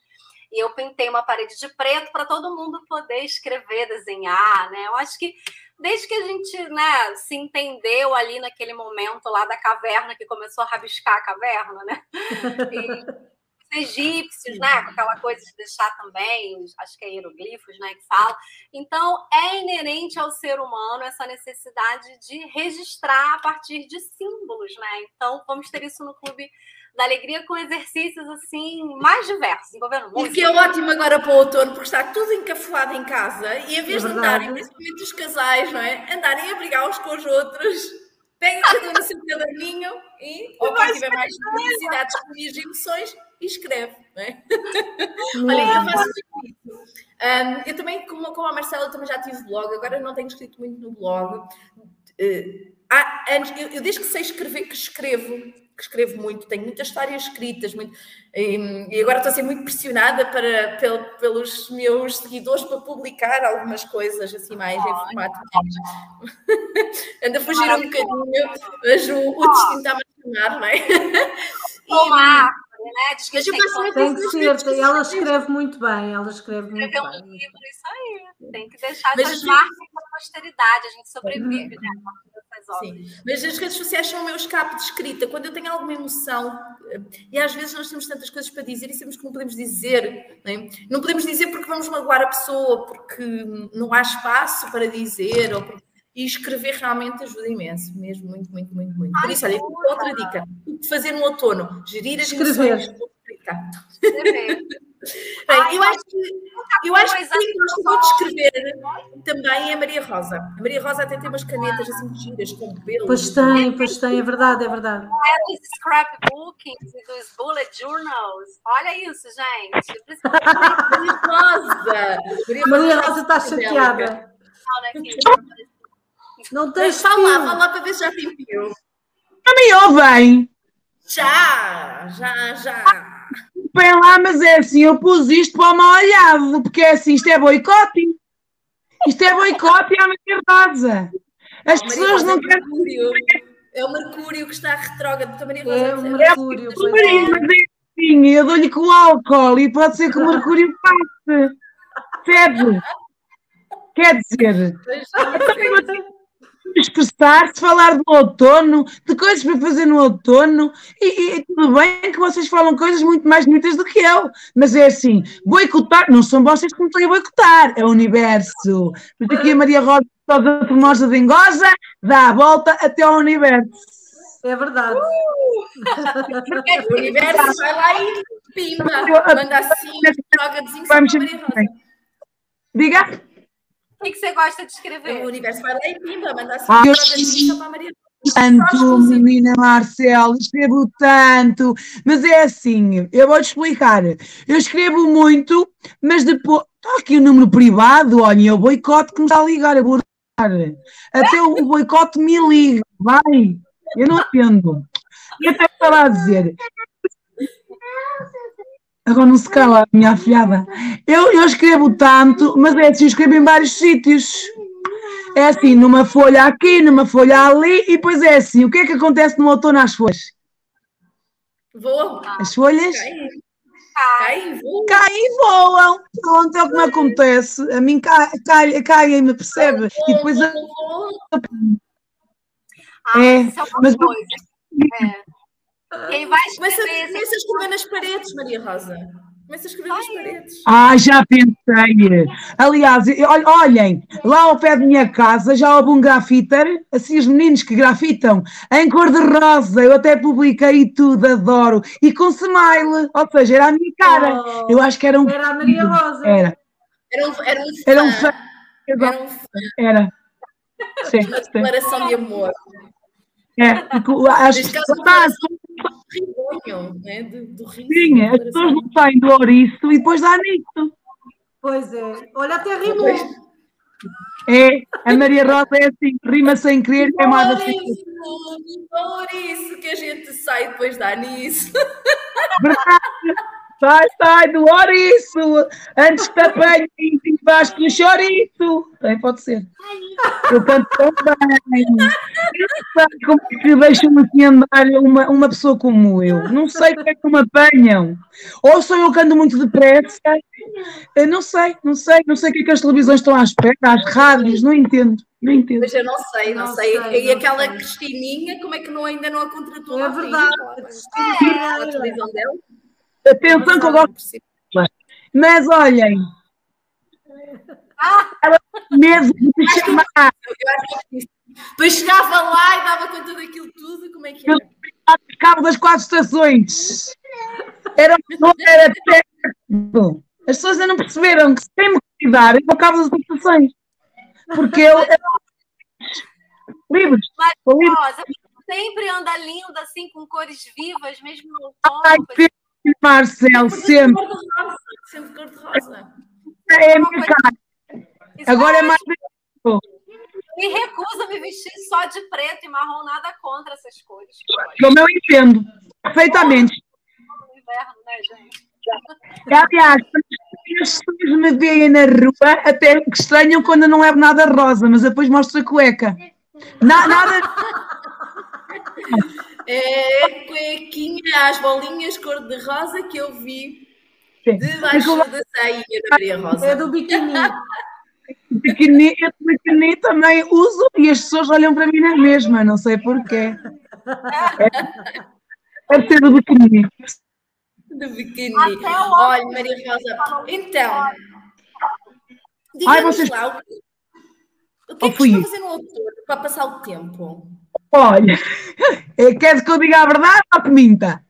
E eu pintei uma parede de preto para todo mundo poder escrever, desenhar, né? Eu acho que desde que a gente né, se entendeu ali naquele momento lá da caverna, que começou a rabiscar a caverna, né? E, egípcios, né? Com aquela coisa de deixar também, acho que é hieroglifos, né? Que fala. Então, é inerente ao ser humano essa necessidade de registrar a partir de símbolos, né? Então, vamos ter isso no Clube da Alegria com exercícios assim mais diversos, envolvendo música. O que é ótimo agora para o outono, porque está tudo encafuado em casa e em vez é de andarem, principalmente os casais, não é? Andarem a brigar uns com os outros Pega cada um no seu caderninho e, ou quem tiver mais necessidades de emoções, escreve. Não é? Olha, eu faço isso. Um, eu também, como, como a Marcela, também já tive blog, agora não tenho escrito muito no blog. Uh, há anos, eu, eu desde que sei escrever, que escrevo, que escrevo muito, tenho muitas histórias escritas, muito, e, e, agora estou a ser muito pressionada para, pel, pelos meus seguidores para publicar algumas coisas assim mais em formato. Anda a fugir um bocadinho, mas o, o destino está-me a chamar, não é? Olá! né? Diz que tem, tem que ser, ela escreve muito bem, ela escreve muito Escreveu um livro, isso aí. Tem que deixar Mas essas marcas para a posteridade, a gente sobrevive, né? Sim, mas as redes sociais são o meu escape de escrita. Quando eu tenho alguma emoção, eh, e às vezes nós temos tantas coisas para dizer e sabemos que não podemos dizer, não, é? não podemos dizer porque vamos magoar a pessoa, porque não há espaço para dizer, porque e escrever realmente ajuda imenso, mesmo muito, muito, muito, muito. Por isso, olha, outra dica: o que fazer no outono? Gerir as emoções. Escrever. Bem, eu acho que, eu acho que quem gostou de escrever também é a Maria Rosa. A Maria Rosa até tem umas canetas assim giras com pelo. Pois tem, pois tem, é verdade, é verdade. É dos scrapbookings e dos bullet journals. Olha isso, gente. Maria Rosa. Maria Rosa está chateada. Olha aqui. Não tens falar, falar para ver se já tem pio. Já me ouvem? Já, já, já. Bem lá, mas é assim, eu pus isto para o mal olhado, porque é assim, isto é boicote. Isto é boicote à minha rosa. As não, pessoas não querem. É o Mercúrio que está retrógrado também. É o Mercúrio. É, mas é assim, eu dou-lhe com álcool e pode ser que o Mercúrio passe. Percebe? Quer dizer expressar-se, falar do outono, de coisas para fazer no outono, e, e, tudo bem que vocês falam coisas muito mais bonitas do que eu, mas é assim, boicotar, não são vocês que me estão a boicotar, é o universo. Porque aqui a Maria Rosa, toda formosa de engosa, dá a volta até ao universo. É verdade. Uh! o universo vai lá e pimba, manda assim, joga desenho Maria Rosa. Diga? O que, você gosta de escrever? O universo vai lá e pimba, manda assim ah, para a Maria. Tanto, menina Marcelo, escrevo tanto, mas é assim, eu vou-te explicar. Eu escrevo muito, mas depois. Está aqui o número privado, olha, o boicote que me está a ligar, eu vou ligar. Até o boicote me liga, vai. Eu não entendo. E até estava a dizer, Agora não se cala, minha afilhada. Eu, eu escrevo tanto, mas é assim, eu escrevo em vários sítios. É assim, numa folha aqui, numa folha ali, e depois é assim, o que é que acontece no outono às folhas? Voam. As folhas? Caem, voam. Caem e voam. Pronto, é o que me acontece. A mim caem, caem, me percebe? E depois... Ah, é, é mas... Coisa. É. Quem vai escrever? Começa, começa a escrever nas paredes, Maria Rosa. Começa a escrever nas paredes. Ah, já pensei. Aliás, olhem, lá ao pé da minha casa já houve um grafiter, assim os meninos que grafitam em cor de rosa, eu até publiquei tudo, adoro. E com smile, ou seja, era a minha cara. Oh, eu acho que era um. Era a Maria Rosa. Era. Era um, era um fã. Era um fã. Era. Um fã. era. Sim, uma declaração de amor. É, as pessoas né? Do, do Sim, as pessoas não saem do ouriço e depois dá nisso. Pois é, olha, até rimou. É, a Maria Rosa é assim, rima sem querer, é mais assim. Por isso que a gente sai depois dá nisso. Verdade. Sai, sai do ouriço, antes que te apanhem debaixo do chouriço. Também pode ser. Eu canto tão bem. Eu não sei como é que deixam assim andar uma, uma pessoa como eu. Não sei como é que me apanham. Ou sou eu que ando muito depressa. Eu não sei, não sei. Não sei o que é que as televisões estão à espera, as rádios, não entendo. Não entendo. Mas eu não sei, não, não sei. sei. E aquela sei. Cristininha, como é que não, ainda não a contratou? É verdade. É. A televisão dela. Atenção que eu gosto. Mas olhem, ela mesmo de chamar. Depois chegava lá e dava conta daquilo tudo, como é que era? Cabo das quatro estações. Era, era técnico. As pessoas ainda não perceberam que se tem me cuidar para cabo das estações. Porque eu. Livros. Mas, Rosa, sempre anda linda, assim, com cores vivas, mesmo no. Ai, Marcel, sempre. Sempre cor-de-rosa. É a minha cara. Agora é mais. Me recuso eu me vestir só de preto e marrom, nada contra essas cores. Como eu entendo, perfeitamente. No inverno, né, gente? Aliás, as pessoas me veem na rua até que estranham quando não é nada rosa, mas depois mostro a cueca. Na- nada. É a cuequinha, as bolinhas cor-de-rosa que eu vi debaixo da saia da Maria Rosa. É do biquíni. biquíni, eu biquíni também uso e as pessoas olham para mim na mesma, não sei porquê. É, deve ser do biquíni. De biquíni. Até o Olha, Maria Rosa, então, Ai, diga-nos vocês- lá, o que, é Oh, que fui estão a fazer no outono para passar o tempo? Olha, é, queres que eu diga a verdade ou que minta?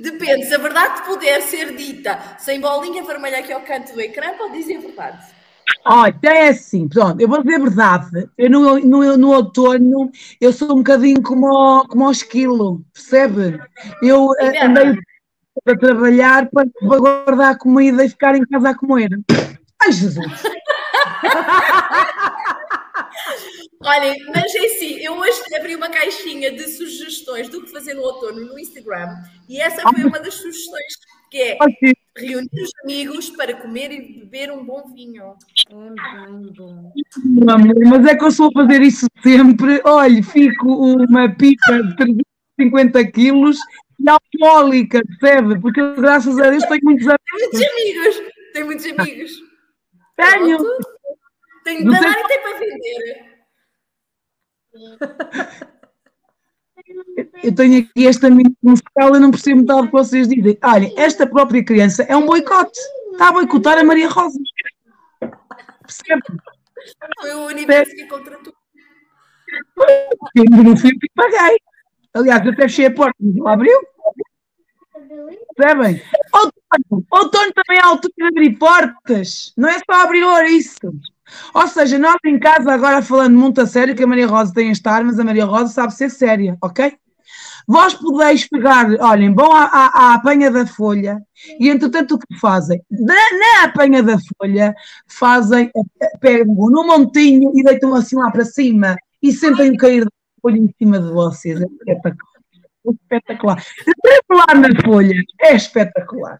Depende, se a verdade puder ser dita sem bolinha vermelha aqui ao canto do ecrã, pode dizer a verdade. Olha, é assim, pronto, eu vou dizer a verdade. Eu no, no, no outono eu sou um bocadinho como, o- como o esquilo, percebe? Eu eh, Inverno. andei a trabalhar para, para guardar a comida e ficar em casa a comer. Ai, Jesus! Olhem, mas é assim, eu hoje abri uma caixinha de sugestões do que fazer no outono no Instagram e essa foi uma das sugestões, que é Aqui, reunir os amigos para comer e beber um bom vinho. É bem bom. amor, mas é que eu sou a fazer isso sempre. Olha, fico uma pipa de 350 quilos e alcoólica, percebe? Porque graças a Deus tenho muitos amigos. Tem muitos amigos, tem muitos amigos. Tenho. Pronto. Tem sei- dar e tem para vender. Eu tenho aqui esta mente musical, eu não percebo metade do que vocês dizem. Olha, esta própria criança é um boicote. Está a boicotar a Maria Rosa. Percebe? Foi o universo que contratou. Eu não fui que paguei. Aliás, eu até fechei a porta, mas não abriu. Percebem? Outono. Outono também é a altura de abrir portas. Não é só abrir ouriços. Ou seja, nós em casa, agora falando muito a sério, que a Maria Rosa tem este ar, mas a Maria Rosa sabe ser séria, ok? Vós podeis pegar, olhem, vão à, à, à apanha da folha e, entretanto, o que fazem? Na, na apanha da folha, fazem, eh, pegam no montinho e deitam assim lá para cima e sentem cair da folha em cima de vocês. É espetacular. Espetacular. Tremolar na folha é espetacular.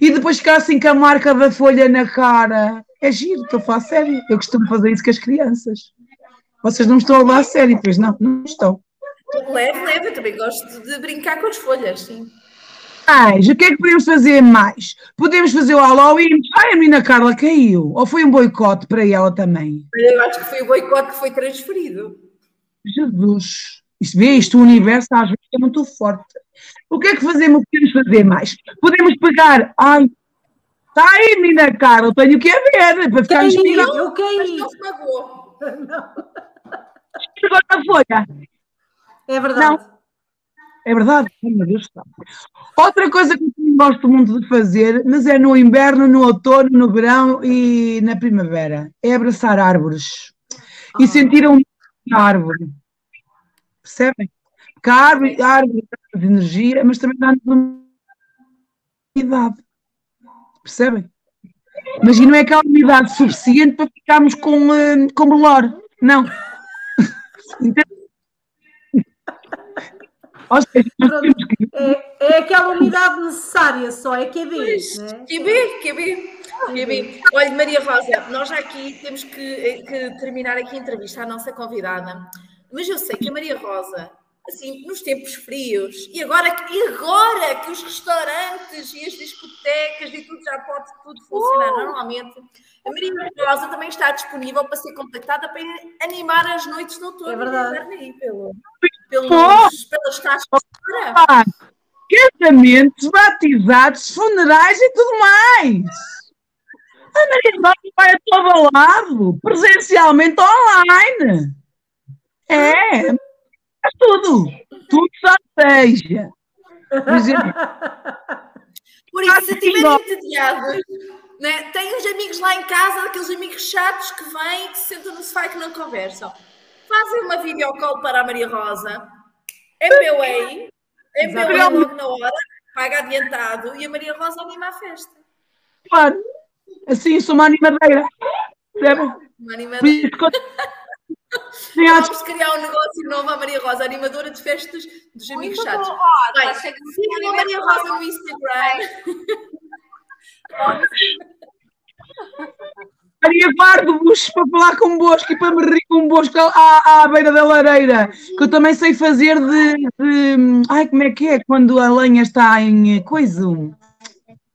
E depois ficar assim com a marca da folha na cara. É giro, que eu faço sério. Eu costumo fazer isso com as crianças. Vocês não me estão a levar a sério, pois não? Não estão. Leve, leve, eu também gosto de brincar com as folhas, sim. Mais, o que é que podemos fazer mais? Podemos fazer o Halloween. Ai, a menina Carla caiu. Ou foi um boicote para ela também? Eu acho que foi o boicote que foi transferido. Jesus. Isto, vê isto, o universo às vezes é muito forte. O que é que fazemos? Podemos fazer mais? Podemos pegar. Ai, está aí, menina Carla, eu tenho que a ver para ficar Caí, inspirada eu Mas caí. não se magoou. na folha. É verdade. É verdade? Meu Deus. Outra coisa que eu gosto muito de fazer, mas é no inverno, no outono, no verão e na primavera, é abraçar árvores e Ah. sentir a umidade da árvore. Percebem? Porque a árvore, de energia, mas também dá-nos umidade. Percebem? Mas e não é aquela umidade suficiente para ficarmos com, eh, com bolor. Não. Ou seja, que É, é aquela umidade necessária só, é QB, né? QB, QB, QB. Olha, Maria Rosa, nós já aqui temos que, que terminar aqui a entrevista à nossa convidada, mas eu sei que a Maria Rosa, assim, nos tempos frios, e agora, que- e agora que os restaurantes e as discotecas e tudo já pode tudo funcionar normalmente, a Maria Rosa também está disponível para ser contactada para animar as noites de outono É verdade. pelo, pelos, pelas taxas de. Ah, casamentos, batizados, funerais e tudo mais. A Maria Rosa vai a todo lado, presencialmente online. É, é tudo. Tudo só seja. Por isso, se estiverem entediados, né, tem uns amigos lá em casa, aqueles amigos chatos que vêm, que se sentam no sofá e que não conversam. Fazem uma videocall para a Maria Rosa, MBA, MBA Exatamente. logo na hora, paga adiantado e a Maria Rosa anima a festa. claro, assim sou uma animadeira. Uma animada. Vamos criar um negócio novo à Maria Rosa, animadora de festas dos amigos chatos. Ó, tá Vai, chegando Siga a Maria Rosa no Instagram. Maria Pardo-vos para falar convosco e para me rir convosco à, à beira da lareira, que eu também sei fazer de, de- Ai, como é que é? Quando a lenha está em coisa?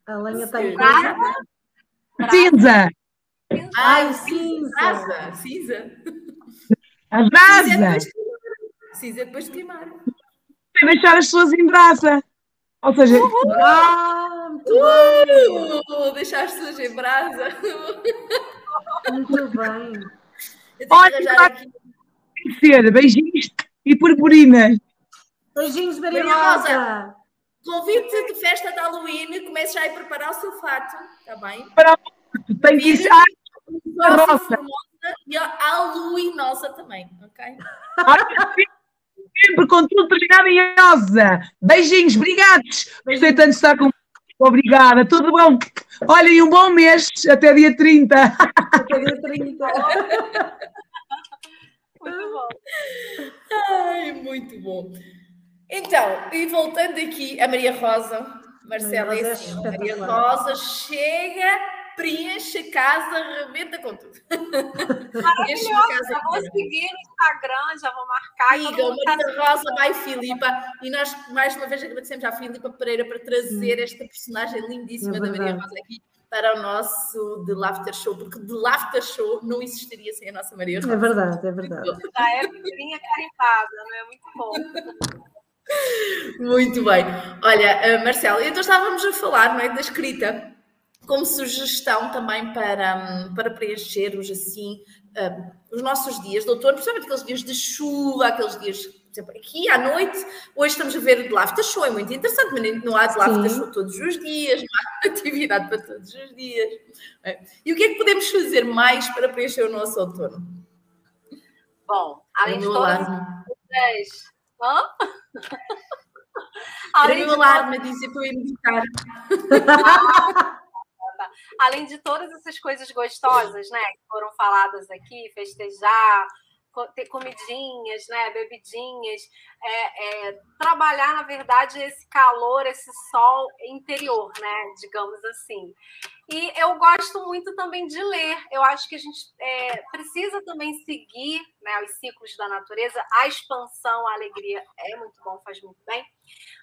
A lenha está em coisa. Cinza! Ai, cinza. Cinza. A brasa! é depois de queimar. Deixar as pessoas em brasa. Ou seja, Ah, muito bem. Uh, deixar as pessoas em brasa. Muito bem. Olha, que ser beijinhos e purpurinas. Beijinhos, Maria, Maria Rosa. Rosa. Convite de festa de Halloween. Comece já a preparar o seu fato. Está bem? Tem que ir. Ah, Rosa. E a Halloween também. Ok? sempre com tudo terminado em osa. Beijinhos, obrigados. Gostei tanto de estar com Obrigada, tudo bom? Olha, e um bom mês, até dia 30. Até dia 30. Muito bom. Ai, muito bom. Então, e voltando aqui a Maria Rosa, Marcela, Maria é Rosa é assim, Maria. Rosa chega, preenche casa, arrebenta com tudo. Casa Já vou seguir no Instagram, já vou marcar. Sigam tá Maria Rosa, vai Filipa, e nós mais uma vez agradecemos à Filipa Pereira para trazer esta personagem lindíssima É da Maria. Rosa aqui para o nosso The Laughter Show, porque The Laughter Show não existiria sem a nossa Maria Rosa. É verdade, é verdade. Já é vinha carimbada, né? Muito bom. Muito bem. Olha, uh, Marcelo, então estávamos a falar não é, da escrita como sugestão também para, hum, para preenchermos assim uh, os nossos dias de outono, principalmente aqueles dias de chuva, aqueles dias, por exemplo, aqui à noite, hoje estamos a ver o de Laughter Show, é muito interessante, mas não há de Laughter Sim. Show todos os dias, não há atividade para todos os dias. é? E o que é que podemos fazer mais para preencher o nosso outono? Bom, além o de meu todas alarme. as. Além, de, alarme a para eu ir meditar. Além de todas essas coisas gostosas, né, que foram faladas aqui, festejar, ter comidinhas, né, bebidinhas, é, é, trabalhar, na verdade, esse calor, esse sol interior, né, digamos assim. E eu gosto muito também de ler. Eu acho que a gente é, precisa também seguir né, os ciclos da natureza. A expansão, a alegria é muito bom, faz muito bem.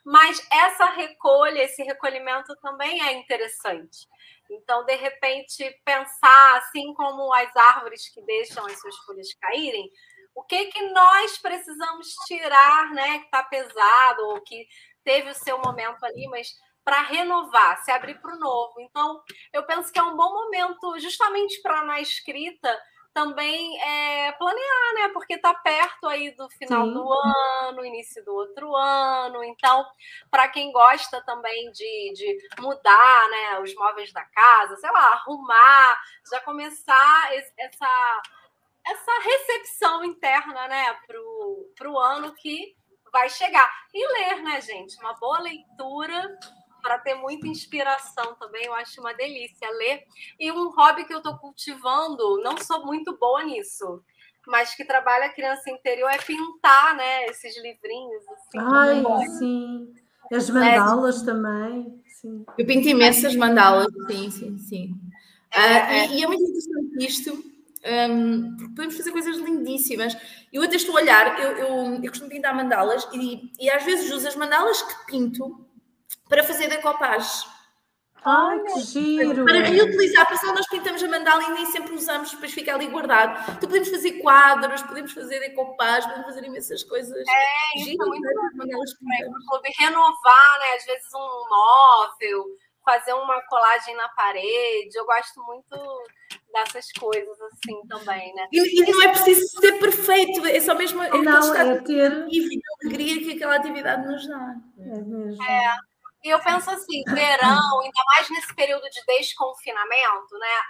Mas essa recolha, esse recolhimento também é interessante. Então, de repente, pensar assim como as árvores que deixam as suas folhas caírem, o que que nós precisamos tirar, né, que está pesado ou que teve o seu momento ali, mas para renovar, se abrir para o novo. Então, eu penso que é um bom momento, justamente para na escrita também é, planear, né? Porque está perto aí do final Sim. do ano, início do outro ano. Então, para quem gosta também de, de mudar né, os móveis da casa, sei lá, arrumar, já começar esse- essa, essa recepção interna né, para o ano que vai chegar. E ler, né, gente? Uma boa leitura para ter muita inspiração também, eu acho uma delícia ler. E um hobby que eu estou cultivando, não sou muito boa nisso, mas que trabalha a criança interior é pintar, né? Esses livrinhos assim. Ai, também. sim. As mandalas também. Sim. Eu pinto imensas mandalas, sim, sim, sim. É, Ah, é. E, e é muito interessante isto, hum, porque podemos fazer coisas lindíssimas. Eu até estou a olhar, eu, eu, eu costumo pintar mandalas e, e às vezes uso as mandalas que pinto para fazer decopagem. Ai, que giro. Para reutilizar, porque senão nós pintamos a mandala e nem sempre usamos, depois fica ali guardado. Então podemos fazer quadros, podemos fazer decopagem, podemos fazer imensas coisas. É, isso é muito né, pintamos. clube renovar, né? Às vezes um móvel, fazer uma colagem na parede. Eu gosto muito dessas coisas assim também, né? E, e não é preciso ser perfeito, é só mesmo é Não, é ter. de alegria que aquela atividade nos dá. É mesmo. E eu penso assim, verão, ainda mais nesse período de desconfinamento, né?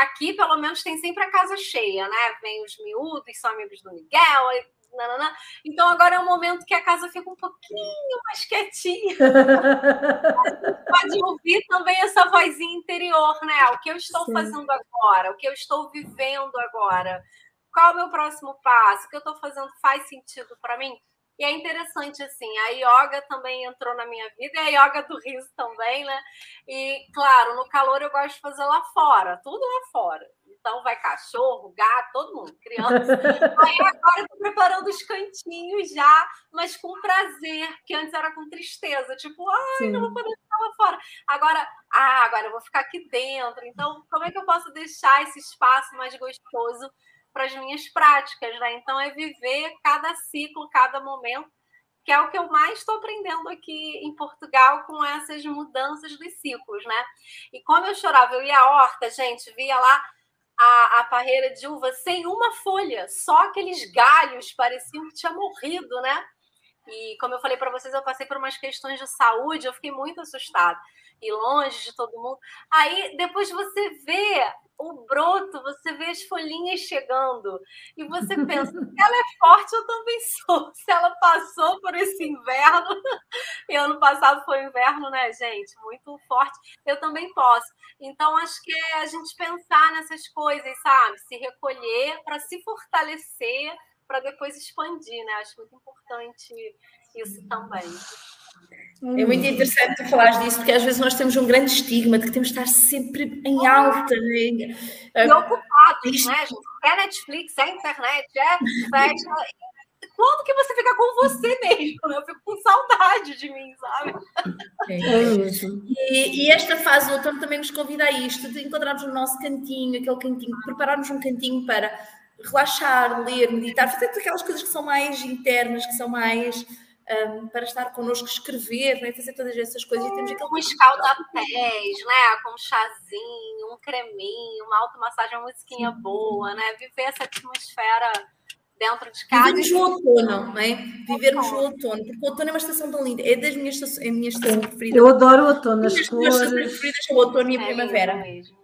Aqui, pelo menos, tem sempre a casa cheia, né? Vem os miúdos, são amigos do Miguel, nananã. Então agora é um momento que a casa fica um pouquinho mais quietinha. Pode ouvir também essa vozinha interior, né? O que eu estou Sim. fazendo agora, o que eu estou vivendo agora. qual é o meu próximo passo? O que eu estou fazendo faz sentido para mim? E é interessante, assim, a yoga também entrou na minha vida, e a yoga do riso também, né? E, claro, no calor eu gosto de fazer lá fora, tudo lá fora. Então vai cachorro, gato, todo mundo, criança. Aí agora eu tô preparando os cantinhos já, mas com prazer, que antes era com tristeza, tipo, ai, Sim. não vou poder ficar lá fora. Agora, ah, agora eu vou ficar aqui dentro. Então, como é que eu posso deixar esse espaço mais gostoso para as minhas práticas, né? Então é viver cada ciclo, cada momento, que é o que eu mais estou aprendendo aqui em Portugal com essas mudanças dos ciclos, né? E como eu chorava, eu ia à horta, gente, via lá a, a parreira de uva sem uma folha, só aqueles galhos pareciam que tinha morrido, né? E como eu falei para vocês, eu passei por umas questões de saúde, eu fiquei muito assustada e longe de todo mundo. Aí depois você vê o broto, você vê as folhinhas chegando e você pensa, se ela é forte, eu também sou. Se ela passou por esse inverno, e ano passado foi inverno, né, gente? Muito forte, eu também posso. Então, acho que é a gente pensar nessas coisas, sabe? Se recolher para se fortalecer, para depois expandir, né? Acho muito importante isso também. É muito interessante tu falares disso, porque às vezes nós temos um grande estigma de que temos de estar sempre em alta. Né? E ah, ocupados, né? É Netflix, é internet, é festa. Quando que você fica com você mesmo? Eu fico com saudade de mim, sabe? É, é. E, e, esta fase do outono também nos convida a isto, de encontrarmos o nosso cantinho, aquele cantinho, prepararmos um cantinho para relaxar, ler, meditar, fazer aquelas coisas que são mais internas, que são mais um, para estar connosco, escrever, né? fazer todas essas coisas. E temos aquele... Um escalda-pés, né? Com um chazinho, um creminho, uma automassagem, uma musiquinha boa, né? Viver essa atmosfera dentro de casa. Vivermos o outono, não é? Vivermos o outono, porque o outono é uma estação tão linda, é das minhas estações, é a minha estação preferida. Eu adoro o outono, as, as cores. As preferidas são o outono e a é primavera. Mesmo.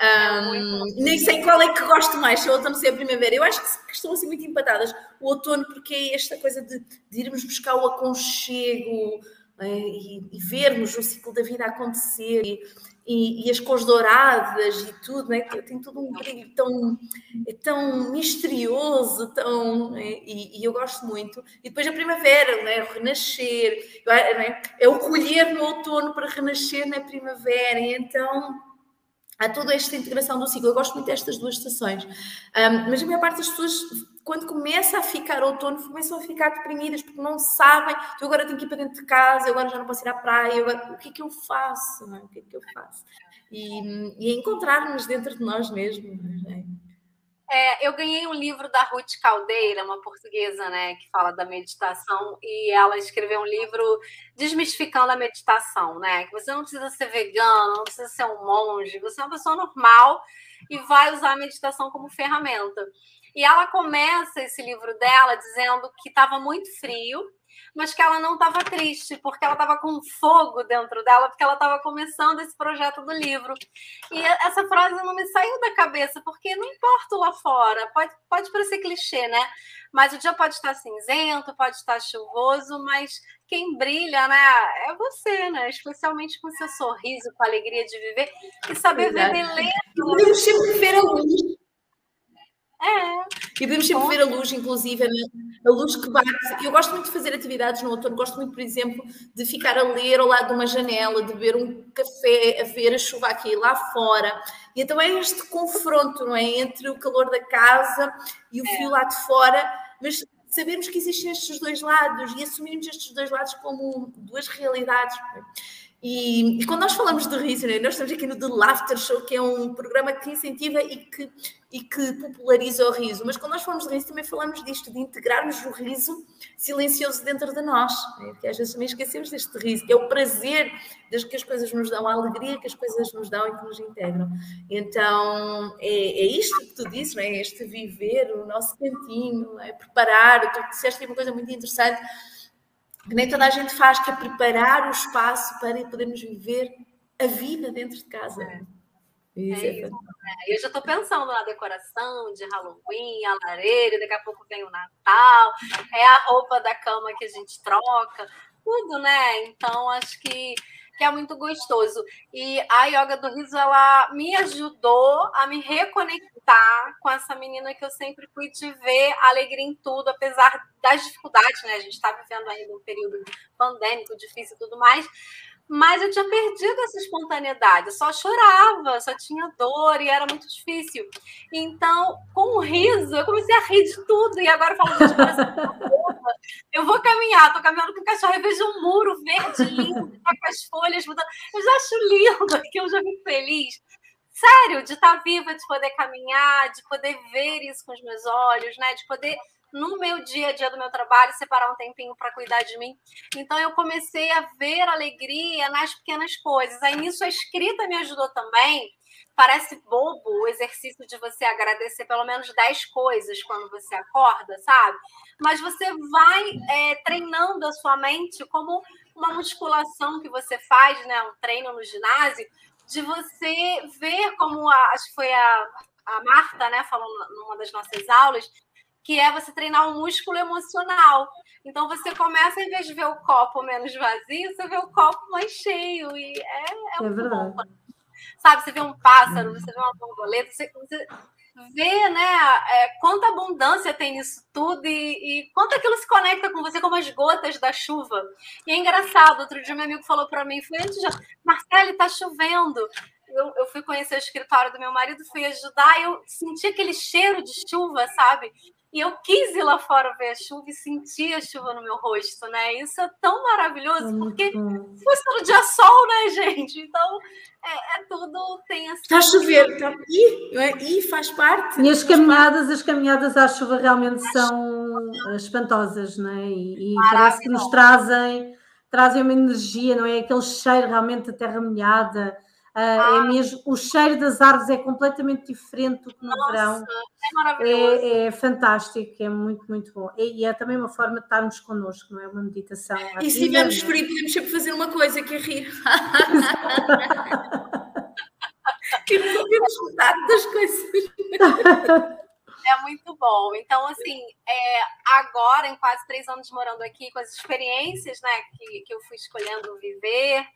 Um, nem sei qual é que gosto mais, se é outono ou se é a primavera. Eu acho que estão assim muito empatadas. O outono, porque é esta coisa de, de irmos buscar o aconchego é? e, e, vermos o ciclo da vida acontecer. E, e, e, as cores douradas e tudo, né? tem todo um brilho tão, é tão misterioso, tão, né? e, eu gosto muito. E depois a primavera, né? o renascer, né? é o colher no outono para renascer na primavera, e então há toda esta integração do ciclo. Eu gosto muito destas duas estações, um, mas a maior parte das pessoas quando começa a ficar outono, começam a ficar deprimidas porque não sabem, eu agora tenho que ir para dentro de casa, agora já não posso ir à praia, agora, o que é que eu faço? É? O que é que eu faço? E, e encontrar-nos dentro de nós mesmos. É? É, eu ganhei um livro da Ruth Caldeira, uma portuguesa, né, que fala da meditação, e ela escreveu um livro desmistificando a meditação, né? Que você não precisa ser vegano, não precisa ser um monge, você é uma pessoa normal e vai usar a meditação como ferramenta. E ela começa esse livro dela dizendo que estava muito frio, mas que ela não estava triste, porque ela estava com fogo dentro dela, porque ela estava começando esse projeto do livro. E essa frase não me saiu da cabeça, porque não importa lá fora, pode, pode parecer clichê, né? Mas o dia pode estar cinzento, pode estar chuvoso, mas quem brilha, né, é você, né? Especialmente com seu sorriso, com a alegria de viver e saber ver beleza. Sempre ver a luz é. E podemos sempre ver a luz, inclusive, a luz que bate. Eu gosto muito de fazer atividades no outono, gosto muito, por exemplo, de ficar a ler ao lado de uma janela, de beber um café, a ver a chuva aqui lá fora. E então é este confronto, não é? Entre o calor da casa e o é. frio lá de fora, mas sabermos que existem estes dois lados e assumirmos estes dois lados como duas realidades. E, e, quando nós falamos de riso, né, nós estamos aqui no The Laughter Show, que é um programa que incentiva e que, e que populariza o riso. Mas quando nós falamos de riso, também falamos disto, de integrarmos o riso silencioso dentro de nós. Né, que às vezes também esquecemos deste riso, que é o prazer das que as coisas nos dão, a alegria que as coisas nos dão e que nos integram. Então, é, é isto que tu dizes, é? este viver o nosso cantinho, é preparar. Tu disseste uma coisa muito interessante que nem toda a gente faz, que é preparar o espaço para podermos viver a vida dentro de casa. É. Isso é, é isso. É. Eu já estou pensando na decoração de Halloween, a lareira, daqui a pouco vem o Natal, é a roupa da cama que a gente troca, tudo, né? Então, acho que que é muito gostoso. E a yoga do riso, ela me ajudou a me reconectar com essa menina que eu sempre fui de ver alegria em tudo, apesar das dificuldades, né? A gente está vivendo ainda um período pandêmico, difícil e tudo mais, mas eu tinha perdido essa espontaneidade, eu só chorava, só tinha dor e era muito difícil. Então, com o riso, eu comecei a rir de tudo. E agora eu falo, gente, eu vou caminhar, tô caminhando com o cachorro vejo um muro verde lindo, tá com as folhas mudando. Eu já acho lindo, que eu já fico feliz. Sério, de estar viva, de poder caminhar, de poder ver isso com os meus olhos, né? De poder no meu dia a dia do meu trabalho, separar um tempinho para cuidar de mim. Então eu comecei a ver alegria nas pequenas coisas. Aí nisso a escrita me ajudou também. Parece bobo o exercício de você agradecer pelo menos 10 coisas quando você acorda, sabe? Mas você vai é, treinando a sua mente como uma musculação que você faz, né? Um treino no ginásio, de você ver como a, acho que foi a, a Marta, né, falou numa das nossas aulas, que é você treinar o um músculo emocional. Então você começa, em vez de ver o copo menos vazio, você vê o copo mais cheio. E é, é, é verdade. Bom. Sabe, você vê um pássaro, você vê uma borboleta, você, você vê né, é, quanta abundância tem nisso tudo e, e quanto aquilo se conecta com você como as gotas da chuva. E é engraçado, outro dia meu amigo falou para mim, foi antes de... Marcele, tá chovendo eu, eu fui conhecer o escritório do meu marido, fui ajudar, eu senti aquele cheiro de chuva, sabe? E eu quis ir lá fora ver a chuva e sentir a chuva no meu rosto, né? Isso é tão maravilhoso, é porque se fosse todo dia sol, né, gente? Então, é, é tudo, tem assim... Está a chover, está... E, e faz parte. E as caminhadas, as caminhadas à chuva realmente são espantosas, né? E, e parece que nos trazem, trazem uma energia, não é? Aquele cheiro realmente de terra molhada, ah. É mesmo, o cheiro das árvores é completamente diferente do que no Nossa, verão. É maravilhoso. É, é, fantástico, é muito, muito bom. E, é também uma forma de estarmos connosco, não é? Uma meditação. E se tivermos frio, podemos sempre fazer uma coisa que é rir. que podemos metade das coisas. É muito bom. Então, assim, é, agora, em quase três anos morando aqui, com as experiências né, que, que eu fui escolhendo viver,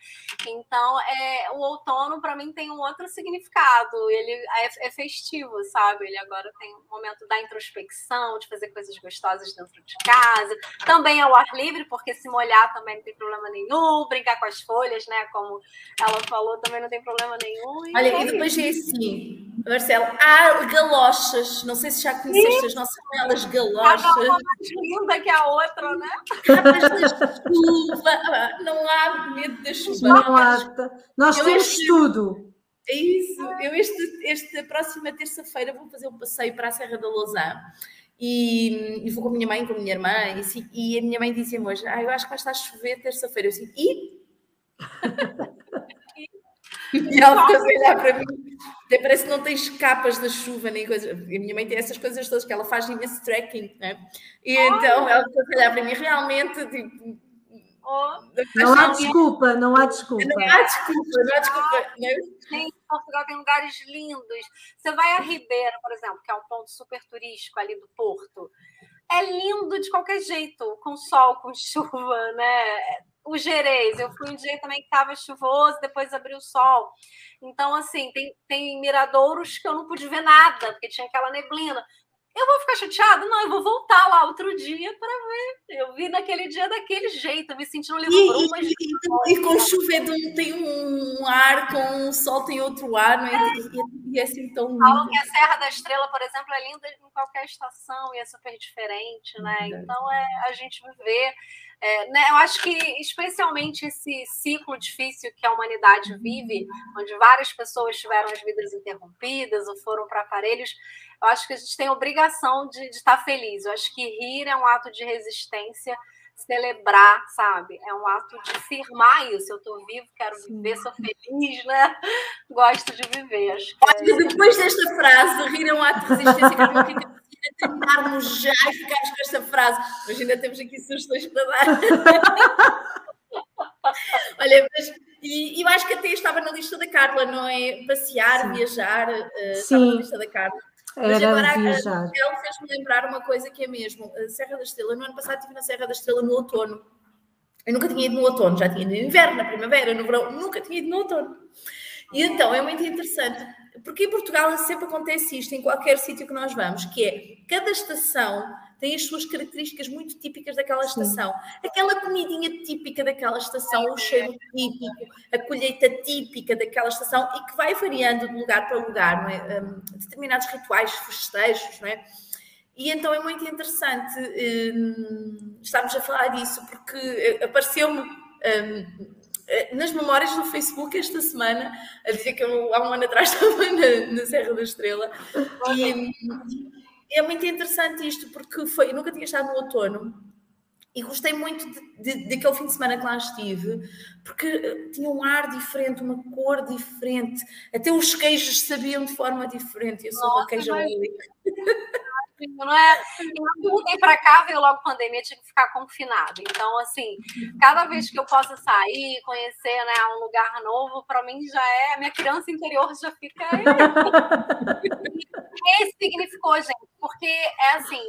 então é, o outono, para mim, tem um outro significado. Ele é, é, festivo, sabe? Ele agora tem um momento da introspecção, de fazer coisas gostosas dentro de casa. Também é o ar livre, porque se molhar também não tem problema nenhum. Brincar com as folhas, né? Como ela falou, também não tem problema nenhum. Olha, é e depois é assim, Marcelo, há galochas, não sei se já conheceste as nossas belas galochas. Cada uma mais linda que a outra, né? Capas da chuva. Ah, não há medo da chuva. Não há. Nós eu temos este, tudo. É isso. Eu este, este próxima terça-feira vou fazer um passeio para a Serra da Lousã. E, e, vou com a minha mãe, com a minha irmã, e, assim, e a minha mãe dizia-me hoje: ah, eu acho que vai estar a chover terça-feira. Eu assim, e? E ela fica a olhar para mim, até parece que não tens capas da chuva nem coisa. A minha mãe tem essas coisas todas, que ela faz imenso trekking, né? E oh. então ela fica a olhar para mim, realmente, tipo. Oh. Não há desculpa, não há desculpa. Não há desculpa, não há desculpa. Né? Portugal tem lugares lindos. Você vai a Ribeira, por exemplo, que é um ponto super turístico ali do Porto. É lindo de qualquer jeito, com sol, com chuva, né? O Gerês, eu fui um dia também que estava chuvoso, depois abriu o sol. Então, assim, tem, tem miradouros que eu não pude ver nada, porque tinha aquela neblina. Eu vou ficar chateada? Não, eu vou voltar lá outro dia para ver. Eu vi naquele dia daquele jeito, me sentindo livro e, brumas. E, e, e, com chuvedor tem um ar, com o sol tem outro ar, não é? é. E, é assim tão lindo. Falam que a Serra da Estrela, por exemplo, é linda em qualquer estação e é super diferente, né? Então é a gente viver é, né, eu acho que, especialmente esse ciclo difícil que a humanidade vive, onde várias pessoas tiveram as vidas interrompidas ou foram para aparelhos, eu acho que a gente tem a obrigação de, estar feliz. Eu acho que rir é um ato de resistência, celebrar, sabe? É um ato de firmar isso. Eu estou vivo, quero viver, sou feliz, né? Gosto de viver. Acho que é... Depois desta frase, rir é um ato de resistência, que terminarmos já e ficarmos com esta frase. Mas ainda temos aqui sugestões para dar. Olha, mas e eu acho que até estava na lista da Carla, não é? Passear, Sim. viajar, uh, estava na lista da Carla. Mas Era agora viajar. a fez-me lembrar uma coisa que é mesmo. A Serra da Estrela, no ano passado estive na Serra da Estrela no outono. Eu nunca tinha ido no outono, já tinha ido no inverno, na primavera, no verão, nunca tinha ido no outono. E então é muito interessante, porque em Portugal sempre acontece isto, em qualquer sítio que nós vamos, que é cada estação tem as suas características muito típicas daquela estação. Aquela comidinha típica daquela estação, o cheiro típico, a colheita típica daquela estação e que vai variando de lugar para lugar, é? Um, determinados rituais, festejos, não é? E então é muito interessante um, estarmos a falar disso, porque apareceu-me um, nas memórias do Facebook esta semana, a dizer que eu há um ano atrás estava na, na Serra da Estrela. E, é muito interessante isto, porque foi, eu nunca tinha estado no outono e gostei muito de, de, daquele fim de semana que lá estive, porque eh, tinha um ar diferente, uma cor diferente, até os queijos sabiam de forma diferente. Eu sou Nossa, uma queijoholic. Não é? Eu mudei para cá, veio logo pandemia, tinha que ficar confinado. Então, assim, cada vez que eu possa sair, conhecer né, um lugar novo, para mim já é. A minha criança interior já fica. que significou, gente? Porque é assim,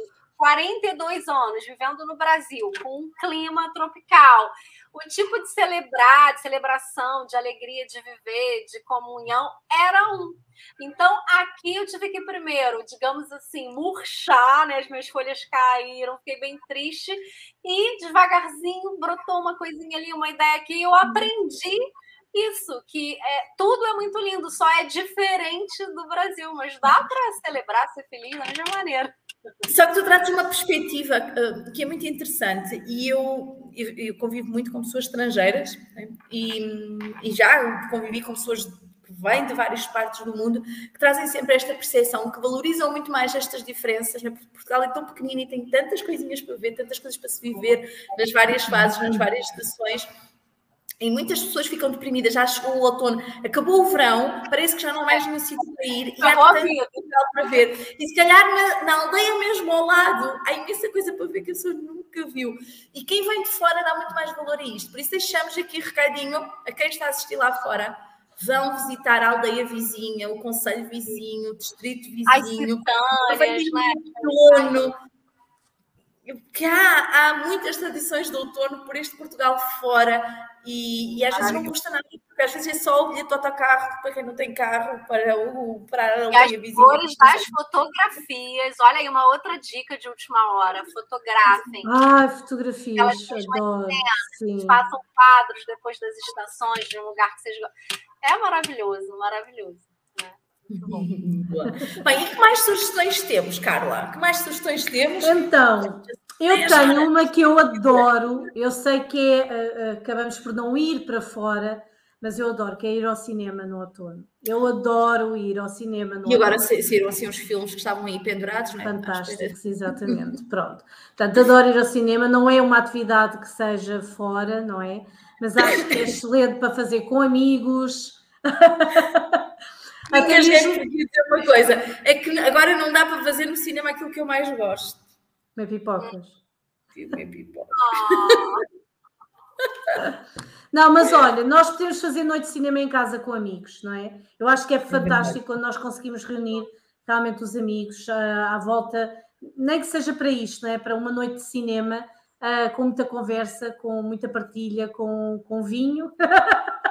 42 anos vivendo no Brasil, com um clima tropical, o tipo de celebrar, de celebração, de alegria de viver, de comunhão, era um. Então, aqui eu tive que primeiro, digamos assim, murchar, né? As minhas folhas caíram, fiquei bem triste, e devagarzinho brotou uma coisinha ali, uma ideia que eu aprendi isso, que é, tudo é muito lindo, só é diferente do Brasil, mas dá para celebrar, ser feliz da mesma maneira. Só que tu tratas uma perspectiva uh, que é muito interessante e eu, eu, eu convivo muito com pessoas estrangeiras né? e, e, já convivi com pessoas que vêm de várias partes do mundo que trazem sempre esta percepção, que valorizam muito mais estas diferenças. Né? Portugal é tão pequenino e tem tantas coisinhas para ver, tantas coisas para se viver nas várias fases, nas várias estações e muitas pessoas ficam deprimidas, já chegou o outono, acabou o verão, parece que já não mais nenhum sítio para ir, e há tanto para ver. E se calhar na, na, aldeia mesmo ao lado, há imensa coisa para ver que a pessoa nunca viu. E quem vem de fora dá muito mais valor a isto. Por isso deixamos aqui recadinho a quem está a assistir lá fora. Vão visitar a aldeia vizinha, o conselho vizinho, o distrito vizinho, Ai, né? outono, que há, há muitas tradições de outono por este Portugal fora e, e às vezes não custa nada, porque às vezes é só o bilhete do autocarro para quem não tem carro, para o para a as vizinha. cores das fotografias, olha aí uma outra dica de última hora, fotografem. Ai, fotografias, adoro. Sim. Façam quadros depois das estações de um lugar que vocês É maravilhoso, maravilhoso. Bem, e que mais sugestões temos, Carla? Que mais sugestões temos? Então, eu tenho uma que eu adoro, eu sei que é, uh, uh, acabamos por não ir para fora, mas eu adoro, que é ir ao cinema no outono. Eu adoro ir ao cinema no E agora saíram assim os filmes que estavam aí pendurados, não é? Fantásticos, exatamente. Pronto. Portanto, adoro ir ao cinema, não é uma atividade que seja fora, não é? Mas acho que é excelente para fazer com amigos. Até mesmo... dizer uma coisa, é que agora não dá para fazer no cinema aquilo que eu mais gosto Comer pipocas. Comer pipocas. Não, mas olha, nós podemos fazer noite de cinema em casa com amigos, não é? Eu acho que é, é fantástico quando nós conseguimos reunir realmente os amigos uh, à volta, nem que seja para isto, não é? Para uma noite de cinema uh, com muita conversa, com muita partilha, com, com vinho.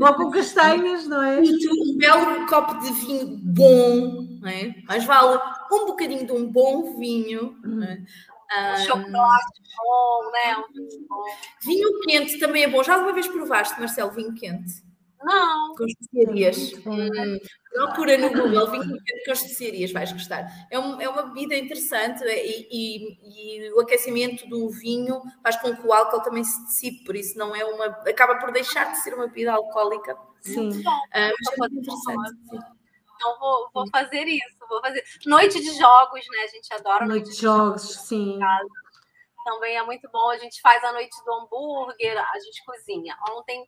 Ou com castanhas, não é? Um belo copo de vinho bom, não é? Mas vale um bocadinho de um bom vinho. Não é? Um, chocolate bom, vinho bom. Vinho quente também é bom. Já alguma vez provaste, Marcelo, vinho quente? Não. Com especiarias. Hum, procura no Google vinho com especiarias, vais gostar. É, um, é uma bebida interessante e, e, e, o aquecimento do vinho faz com que o álcool também se dissipe, por isso não é uma. acaba por deixar de ser uma bebida alcoólica. Sim. Uh, mas é interessante. Sim. Então vou, vou fazer isso, vou fazer. Noite de jogos, né? A gente adora noite, noite de jogos, jogos sim. Também é muito bom. A gente faz a noite do hambúrguer, a gente cozinha. Ontem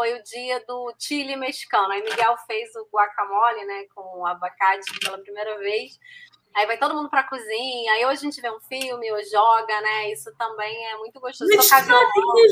foi o dia do chile mexicano. Aí Miguel fez o guacamole, né, com abacate pela primeira vez. Aí vai todo mundo para a cozinha, aí hoje a gente vê um filme, ou joga, né? Isso também é muito gostoso.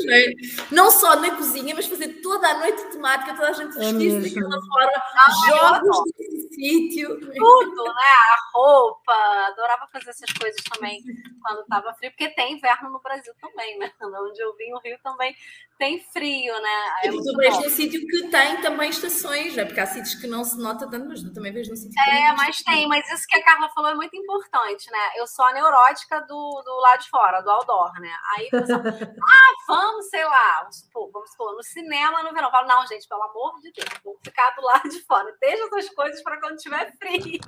né? Não só na cozinha, mas fazer toda a noite temática, toda a gente vestir-se é daquela forma, jogos sítio. Tudo, né? A roupa, adorava fazer essas coisas também quando estava frio, porque tem inverno no Brasil também, né? Onde eu vim, o Rio também tem frio, né? É tu vês num sítio que tem também estações, né? Porque há sítios que não se nota tanto, mas também vês num sítio que É, mas tem, mas isso que a Carla falou é muito importante, né? Eu sou a neurótica do, do lado de fora, do outdoor, né? Aí, pessoal, ah, vamos, sei lá, vamos supor, vamos supor, no cinema no verão. Eu falo, não, gente, pelo amor de Deus, vou ficar do lado de fora. Deixa essas coisas para quando tiver frio.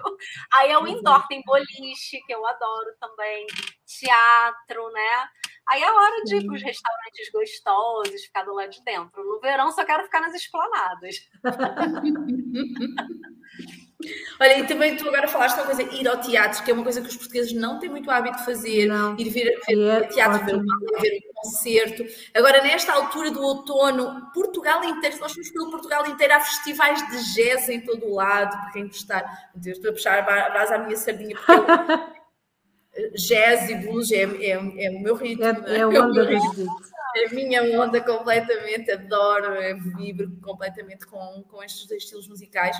Aí é o indoor, tem boliche, que eu adoro também, teatro, né? Aí é hora de ir para os restaurantes gostosos, ficar do lado de dentro. No verão só quero ficar nas esplanadas. Olha, e também tu agora falaste uma coisa, ir ao teatro, que é uma coisa que os portugueses não têm muito hábito de fazer, não. ir ver, ver é teatro, ver, ver um concerto. Agora, nesta altura do outono, Portugal inteiro, nós fomos pelo Portugal inteiro, há festivais de jazz em todo o lado, para quem gostar. Estou a puxar a brasa à minha sardinha, eu, jazz e blues é, é, é, o meu ritmo. É, é, é o onda é, é a minha onda completamente, adoro, vibro completamente com, com estes dois estilos musicais.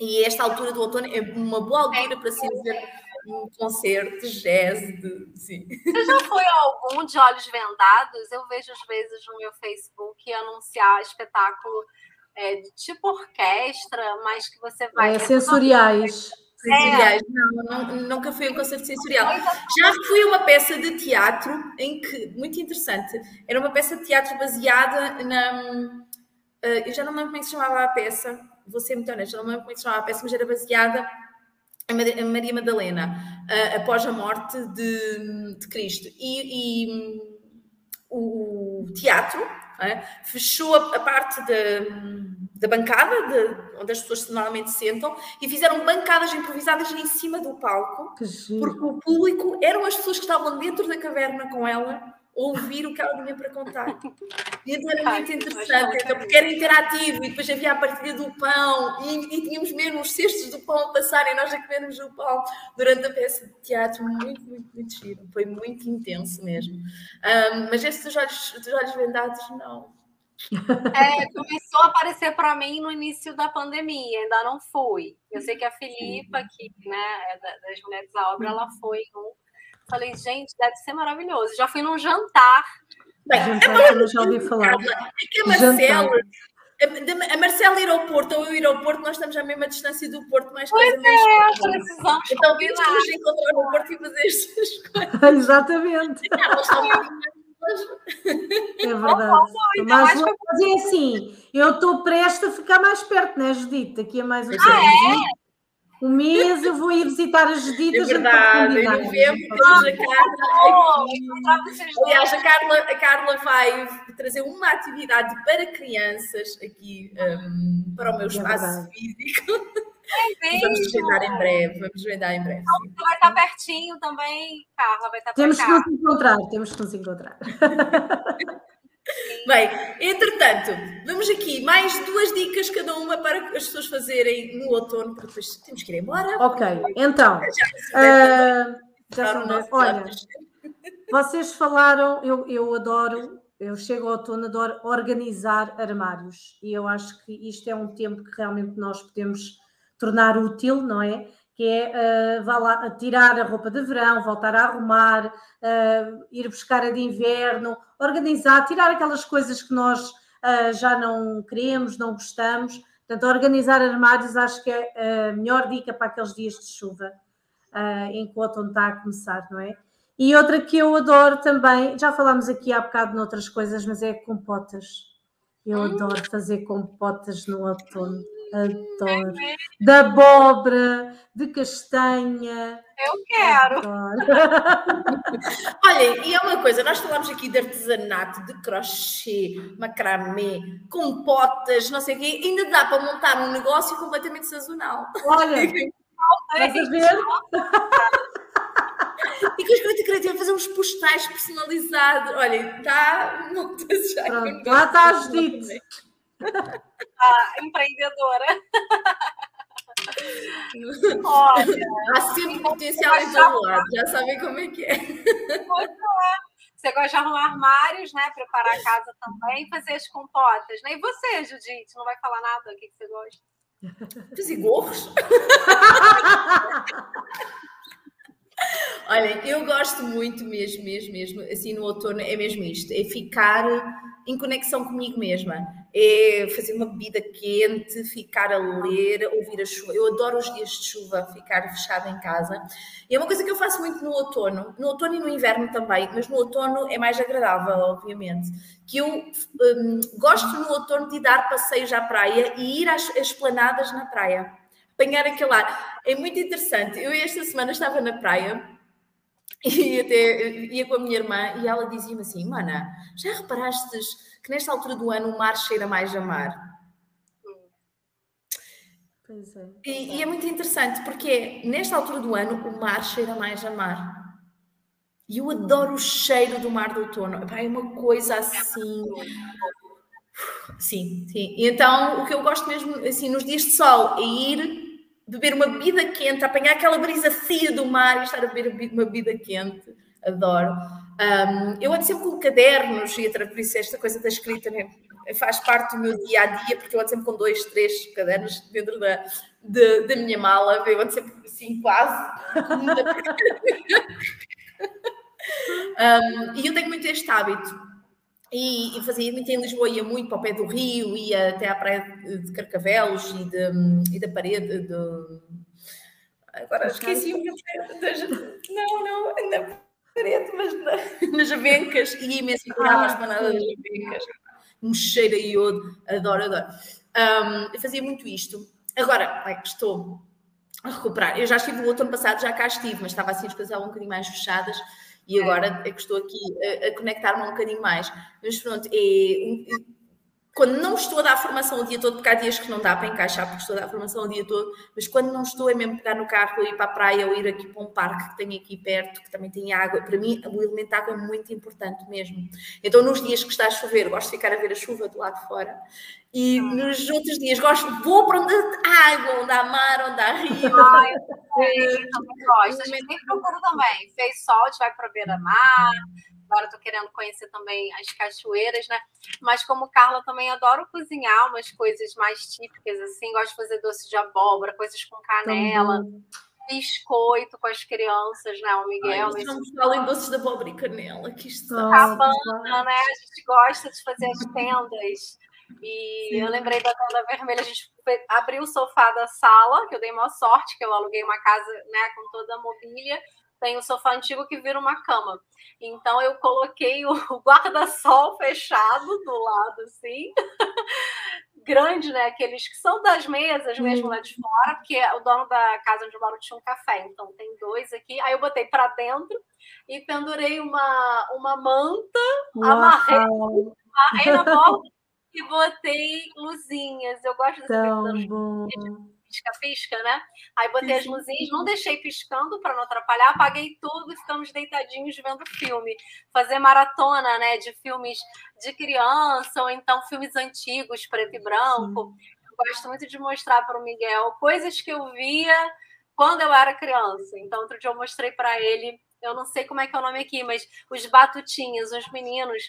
E esta altura do outono é uma boa altura para se ver um concerto jazz. De, sim. Você já foi a algum de olhos vendados? Eu vejo às vezes no meu Facebook anunciar espetáculo é, de tipo orquestra, mas que você vai. É, sensoriais. Sensoriais, é. não, não, nunca fui a um concerto sensorial. Já fui a uma peça de teatro em que, muito interessante, era uma peça de teatro baseada na. Uh, eu já não me lembro como é que se chamava a peça, vou ser muito honesta, não me lembro como é que se chamava a peça, mas era baseada em Maria Madalena, após a morte de, de Cristo. E, e o teatro é? fechou a, a parte da, da bancada, de, onde as pessoas normalmente sentam, e fizeram bancadas improvisadas em cima do palco, porque o público eram as pessoas que estavam dentro da caverna com ela ouvir o que ela tinha para contar. E então era muito interessante, então, porque era interativo e depois havia a partilha do pão e, e tínhamos mesmo os cestos do pão a passarem, nós a comermos o pão durante a peça de teatro. Muito, muito, muito giro. Foi muito intenso mesmo. Um, mas esse dos olhos, dos olhos vendados, não. É, começou a aparecer para mim no início da pandemia, ainda não fui. Eu sei que a Filipa, que né, é das Mulheres da Obra, ela foi um Falei, gente, deve ser maravilhoso. Já fui num jantar. Bem, jantar é eu já ouvi falar. É que a Marcela, a Marcela ir ao Porto ou eu ir ao Porto, nós estamos à mesma distância do Porto, mais pois coisa é, precisamos Então que nos encontrar no Porto e fazer estas coisas. Exatamente. É verdade. Mas, mas é assim, eu estou prestes a ficar mais perto, não é, Judite? Daqui a mais um ah, é? Um mês eu vou ir visitar as Judita. É verdade, em novembro temos a Carla aqui. Aliás, a Carla, a Carla vai trazer uma atividade para crianças aqui um, para o meu é espaço é físico. É vamos desvendar em breve, vamos desvendar em breve. Então, vai estar pertinho também, Carla, vai estar Temos que nos encontrar, temos que nos encontrar. Bem, entretanto, vamos aqui mais duas dicas cada uma para as pessoas fazerem no outono, porque depois temos que ir embora. Ok, então. Já, uh, já olha, vocês falaram, eu, eu adoro, eu chego ao outono, adoro organizar armários e eu acho que isto é um tempo que realmente nós podemos tornar útil, não é? Que é uh, vá lá, tirar a roupa de verão, voltar a arrumar, uh, ir buscar a de inverno, organizar, tirar aquelas coisas que nós uh, já não queremos, não gostamos. Portanto, organizar armários acho que é a melhor dica para aqueles dias de chuva, em que o outono está a começar, não é? E outra que eu adoro também, já falámos aqui há bocado noutras coisas, mas é compotas. Eu hum. adoro fazer compotas no outono. Adoro. Da abóbora, de castanha. Eu quero. Olha, e é uma coisa, nós falamos aqui de artesanato, de crochê, macramê, compotas, não sei o quê, ainda dá para montar um negócio completamente sazonal. Olha, estás a ver? E que as coisas criativas, fazer uns postais personalizados. Olha, está. Pronto, lá está a Judite a empreendedora. Olha, sempre potencial já sabem como é que é. é. Você gosta de arrumar armários, né? Preparar a casa também, fazer as compotas, né? E você, Judite, não vai falar nada? O que, que você gosta? Fazer gorros. Olha, eu gosto muito mesmo, mesmo, mesmo, assim no outono é mesmo isto, é ficar em conexão comigo mesma, é fazer uma bebida quente, ficar a ler, ouvir a chuva. Eu adoro os dias de chuva, ficar fechada em casa. E é uma coisa que eu faço muito no outono, no outono e no inverno também, mas no outono é mais agradável, obviamente. Que eu um, gosto no outono de dar passeios à praia e ir às, esplanadas na praia, apanhar aquele ar. É muito interessante. Eu esta semana estava na praia e até ia com a minha irmã e ela dizia-me assim: Mana, já reparaste que nesta altura do ano o mar cheira mais a mar? Pois é. E, e é muito interessante porque nesta altura do ano o mar cheira mais a mar. E eu adoro o cheiro do mar do outono. É uma coisa assim. Sim, sim. E então o que eu gosto mesmo, assim, nos dias de sol, é ir beber uma bebida quente, apanhar aquela brisa fria do mar e estar a beber uma bebida quente. Adoro. Um, eu ando sempre com cadernos e por isso esta coisa da escrita né, faz parte do meu dia a dia, porque eu ando sempre com dois, três cadernos dentro da, de, da minha mala. Eu ando sempre assim, quase. um, e eu tenho muito este hábito. E, e, fazia muito em Lisboa, ia muito para o pé do rio, ia até à praia de Carcavelos e, de, e da parede de. Agora esqueci o Não, não, na parede, mas na, nas avencas, e ia imenso curava as manadas das avencas. Um cheiro a iodo, adoro, adoro. Um, eu fazia muito isto. Agora, é que estou a recuperar. Eu já estive no outono passado, já cá estive, mas estava assim as coisas um bocadinho mais fechadas e agora é que estou aqui a, a conectar-me um bocadinho mais. Mas pronto, é, quando não estou a dar formação o dia todo, porque há dias que não dá para encaixar, porque estou a dar formação o dia todo, mas quando não estou é mesmo pegar no carro, ir para a praia ou ir aqui para um parque que tenho aqui perto, que também tem água. Para mim, o elemento água é muito importante mesmo. Então, nos dias que está a chover, gosto de ficar a ver a chuva do lado de fora. E nos outros dias gosto, vou para onde há água, onde há mar, onde há rio. Ai, eu também gosto. A gente sempre procura também. Fez sol, a gente vai para beira-mar. Agora estou querendo conhecer também as cachoeiras, né? Mas como Carla também adoro cozinhar umas coisas mais típicas, assim. Gosto de fazer doce de abóbora, coisas com canela. Também biscoito com as crianças, né? O Miguel. Ai, estamos falando em doces de abóbora e canela, que está. Cabana, né? A gente gosta de fazer as tendas e Sim. eu lembrei da tela vermelha, a gente abriu o sofá da sala, que eu dei uma sorte, que eu aluguei uma casa né, com toda a mobília. Tem o sofá antigo que vira uma cama. Então eu coloquei o guarda-sol fechado do lado, assim. Grande, né? Aqueles que são das mesas mesmo lá de fora, porque o dono da casa onde eu moro tinha um café, então tem dois aqui. Aí eu botei para dentro e pendurei uma, uma manta, Uau. amarrei, amarrei na porta e botei luzinhas. Eu gosto desse pisca-pisca, né? Aí botei as luzinhas, não deixei piscando para não atrapalhar, apaguei tudo e ficamos deitadinhos vendo filme. Fazer maratona, né, de filmes de criança ou então filmes antigos, preto e branco. Eu gosto muito de mostrar para o Miguel coisas que eu via quando eu era criança. Então, outro dia eu mostrei para ele, eu não sei como é que é o nome aqui, mas os batutinhos, os meninos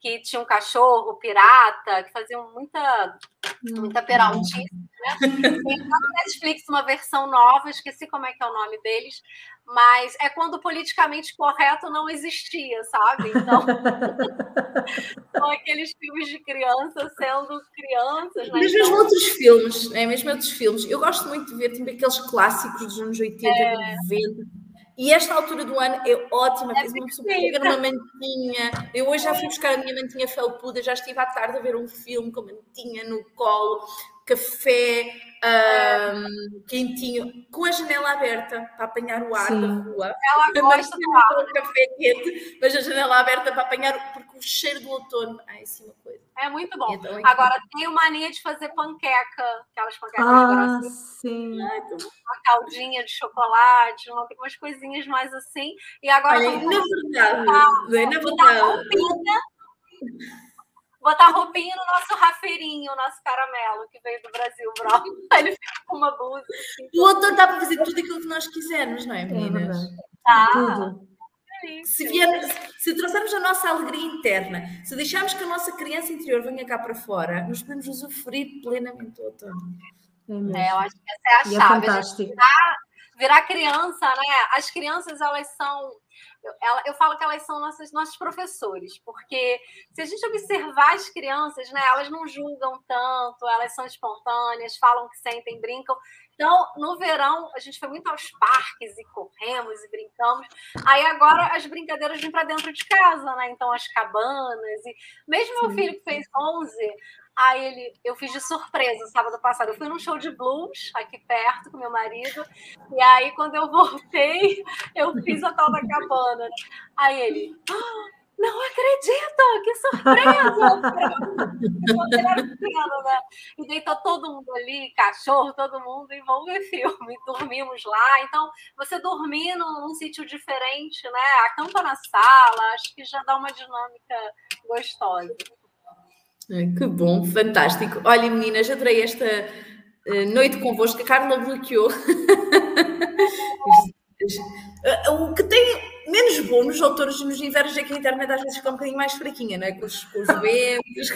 que tinha um cachorro pirata, que faziam muita, muita hum. peraltice, né? Tem no Netflix uma versão nova, esqueci como é que é o nome deles, mas é quando politicamente correto não existia, sabe? Então, são aqueles filmes de criança sendo crianças. Né? Mesmo então... outros filmes, é mesmo outros filmes. Eu gosto muito de ver também aqueles clássicos dos anos 80, é... 90 e esta altura do ano é ótima, é uma pessoa pegar uma mantinha. Eu hoje já fui buscar a minha mantinha felpuda, já estive à tarde a ver um filme com a mantinha no colo, café um, quentinho, com a janela aberta para apanhar o ar Sim. da rua. Ela gosta de café quente, mas a janela aberta para apanhar, porque o cheiro do outono, ai, sim. É muito bom. Agora, tenho mania de fazer panqueca, aquelas panquecas ah, sim. Uma caldinha de chocolate, umas coisinhas mais assim. E agora. Olha, na verdade botar roupinha no nosso rafeirinho, o nosso caramelo que veio do Brasil, bro. Aí ele fica com uma blusa. Assim. O outro dá para fazer tudo aquilo que nós quisermos, não é, é meninas? É tá. Tudo. Se, viermos, se trouxermos a nossa alegria interna, se deixarmos que a nossa criança interior venha cá para fora, nós podemos usufruir plenamente o outono. É, eu acho que essa é a e é chave. É fantástico. Virar, virar criança, né? As crianças, elas são eu, ela, eu falo que elas são nossos, nossos professores, porque se a gente observar as crianças, né, elas não julgam tanto, elas são espontâneas, falam que sentem, brincam. Então, no verão, a gente foi muito aos parques e corremos e brincamos. Aí agora as brincadeiras vêm para dentro de casa, né? Então, as cabanas. E mesmo Sim. meu filho que fez 11, Aí ele, eu fiz de surpresa sábado passado. Eu fui num show de blues aqui perto com meu marido. E aí, quando eu voltei, eu fiz a tal da cabana. Aí ele, ah, não acredito, que surpresa! pequeno, né? E daí tá todo mundo ali, cachorro, todo mundo, e vamos ver filme. Dormimos lá. Então, você dormir num, num sítio diferente, né? Acampa na sala, acho que já dá uma dinâmica gostosa. Que bom, fantástico. Olha, meninas, adorei esta uh, noite convosco. A Carla bloqueou. o que tem menos bom nos outonos e nos invernos é que a internet às vezes fica um bocadinho mais fraquinha, não é? Com os, com os ventos.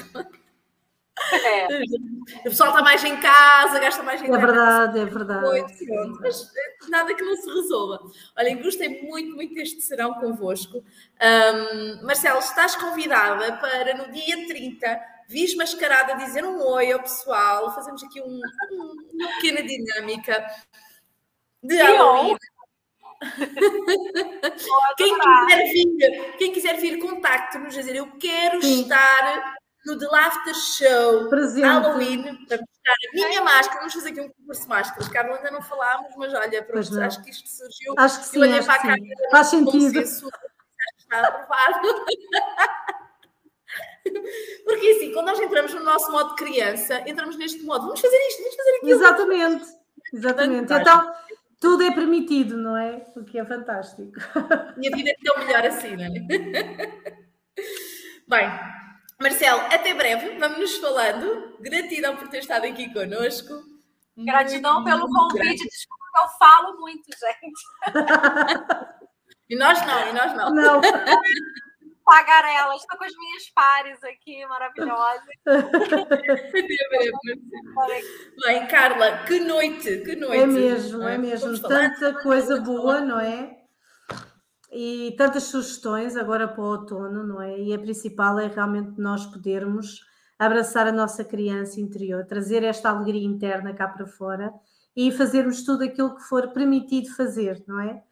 É. O pessoal está mais em casa, gasta mais em É verdade, é verdade. Muito, mas eh, nada que não se resolva. Olhem, gostei muito, muito deste serão convosco. Um, Marcelo, estás convidada para no dia 30 vis mascarada dizer um oi ao pessoal, fazemos aqui um, um, uma pequena dinâmica de Halloween. quem quiser vir, quem quiser vir, contacte-nos, dizer eu quero Sim. estar no The Laughter Show Presente. Halloween para mostrar a minha máscara. Vamos fazer aqui um concurso de máscaras. Carlos, ainda não falámos, mas olha, pronto, acho que isto surgiu. Acho que sim, acho que sim. Faz sentido. Está aprovado. Porque assim, quando nós entramos no nosso modo criança, entramos neste modo, vamos fazer isto, vamos fazer aquilo. Exatamente, exatamente. Então, tudo é permitido, não é? O que é fantástico. Minha vida é tão melhor assim, não é? Bem, Marcelo, até breve, vamos nos falando. Gratidão por ter estado aqui connosco. Gratidão pelo convite, desculpa eu falo muito, gente. e nós não, e nós não. Não. Tagarelas. Estou com as minhas pares aqui, maravilhosas. Bem, Carla, que noite, que noite. É mesmo, é, é mesmo. Tanta coisa boa, não é? E tantas sugestões agora para o outono, não é? E a principal é realmente nós podermos abraçar a nossa criança interior, trazer esta alegria interna cá para fora e fazermos tudo aquilo que for permitido fazer, não é?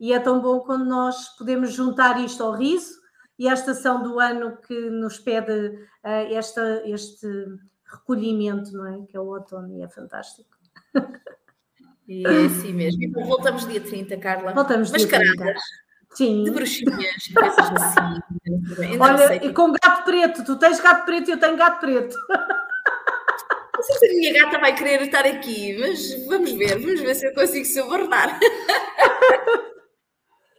E é tão bom quando nós podemos juntar isto ao riso, e a estação do ano que nos pede uh, esta, este recolhimento, não é? Que é o outono e é fantástico. E é assim mesmo. Então voltamos dia 30, Carla. Voltamos dia 30. Sim. De bruxinhas, coisas assim. Olha, e com gato preto, tu tens gato preto e eu tenho gato preto. Não sei se a minha gata vai querer estar aqui, mas vamos ver, vamos ver se eu consigo subornar.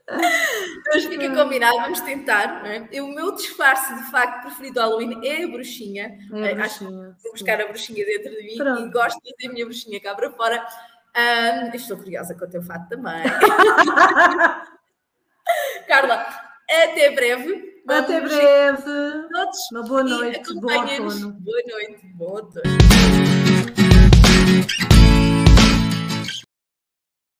Mas fica combinado, vamos tentar. É? O meu disfarce de facto preferido do Halloween é a bruxinha. É a Acho bruxinha, que vou buscar a bruxinha dentro de mim Pronto. e gosto de ter a minha bruxinha cá para fora. Um, estou curiosa com o teu fato também. Carla, até breve. Vamos até breve. Todos. Uma boa noite. Boa noite. Boa noite. Boa noite.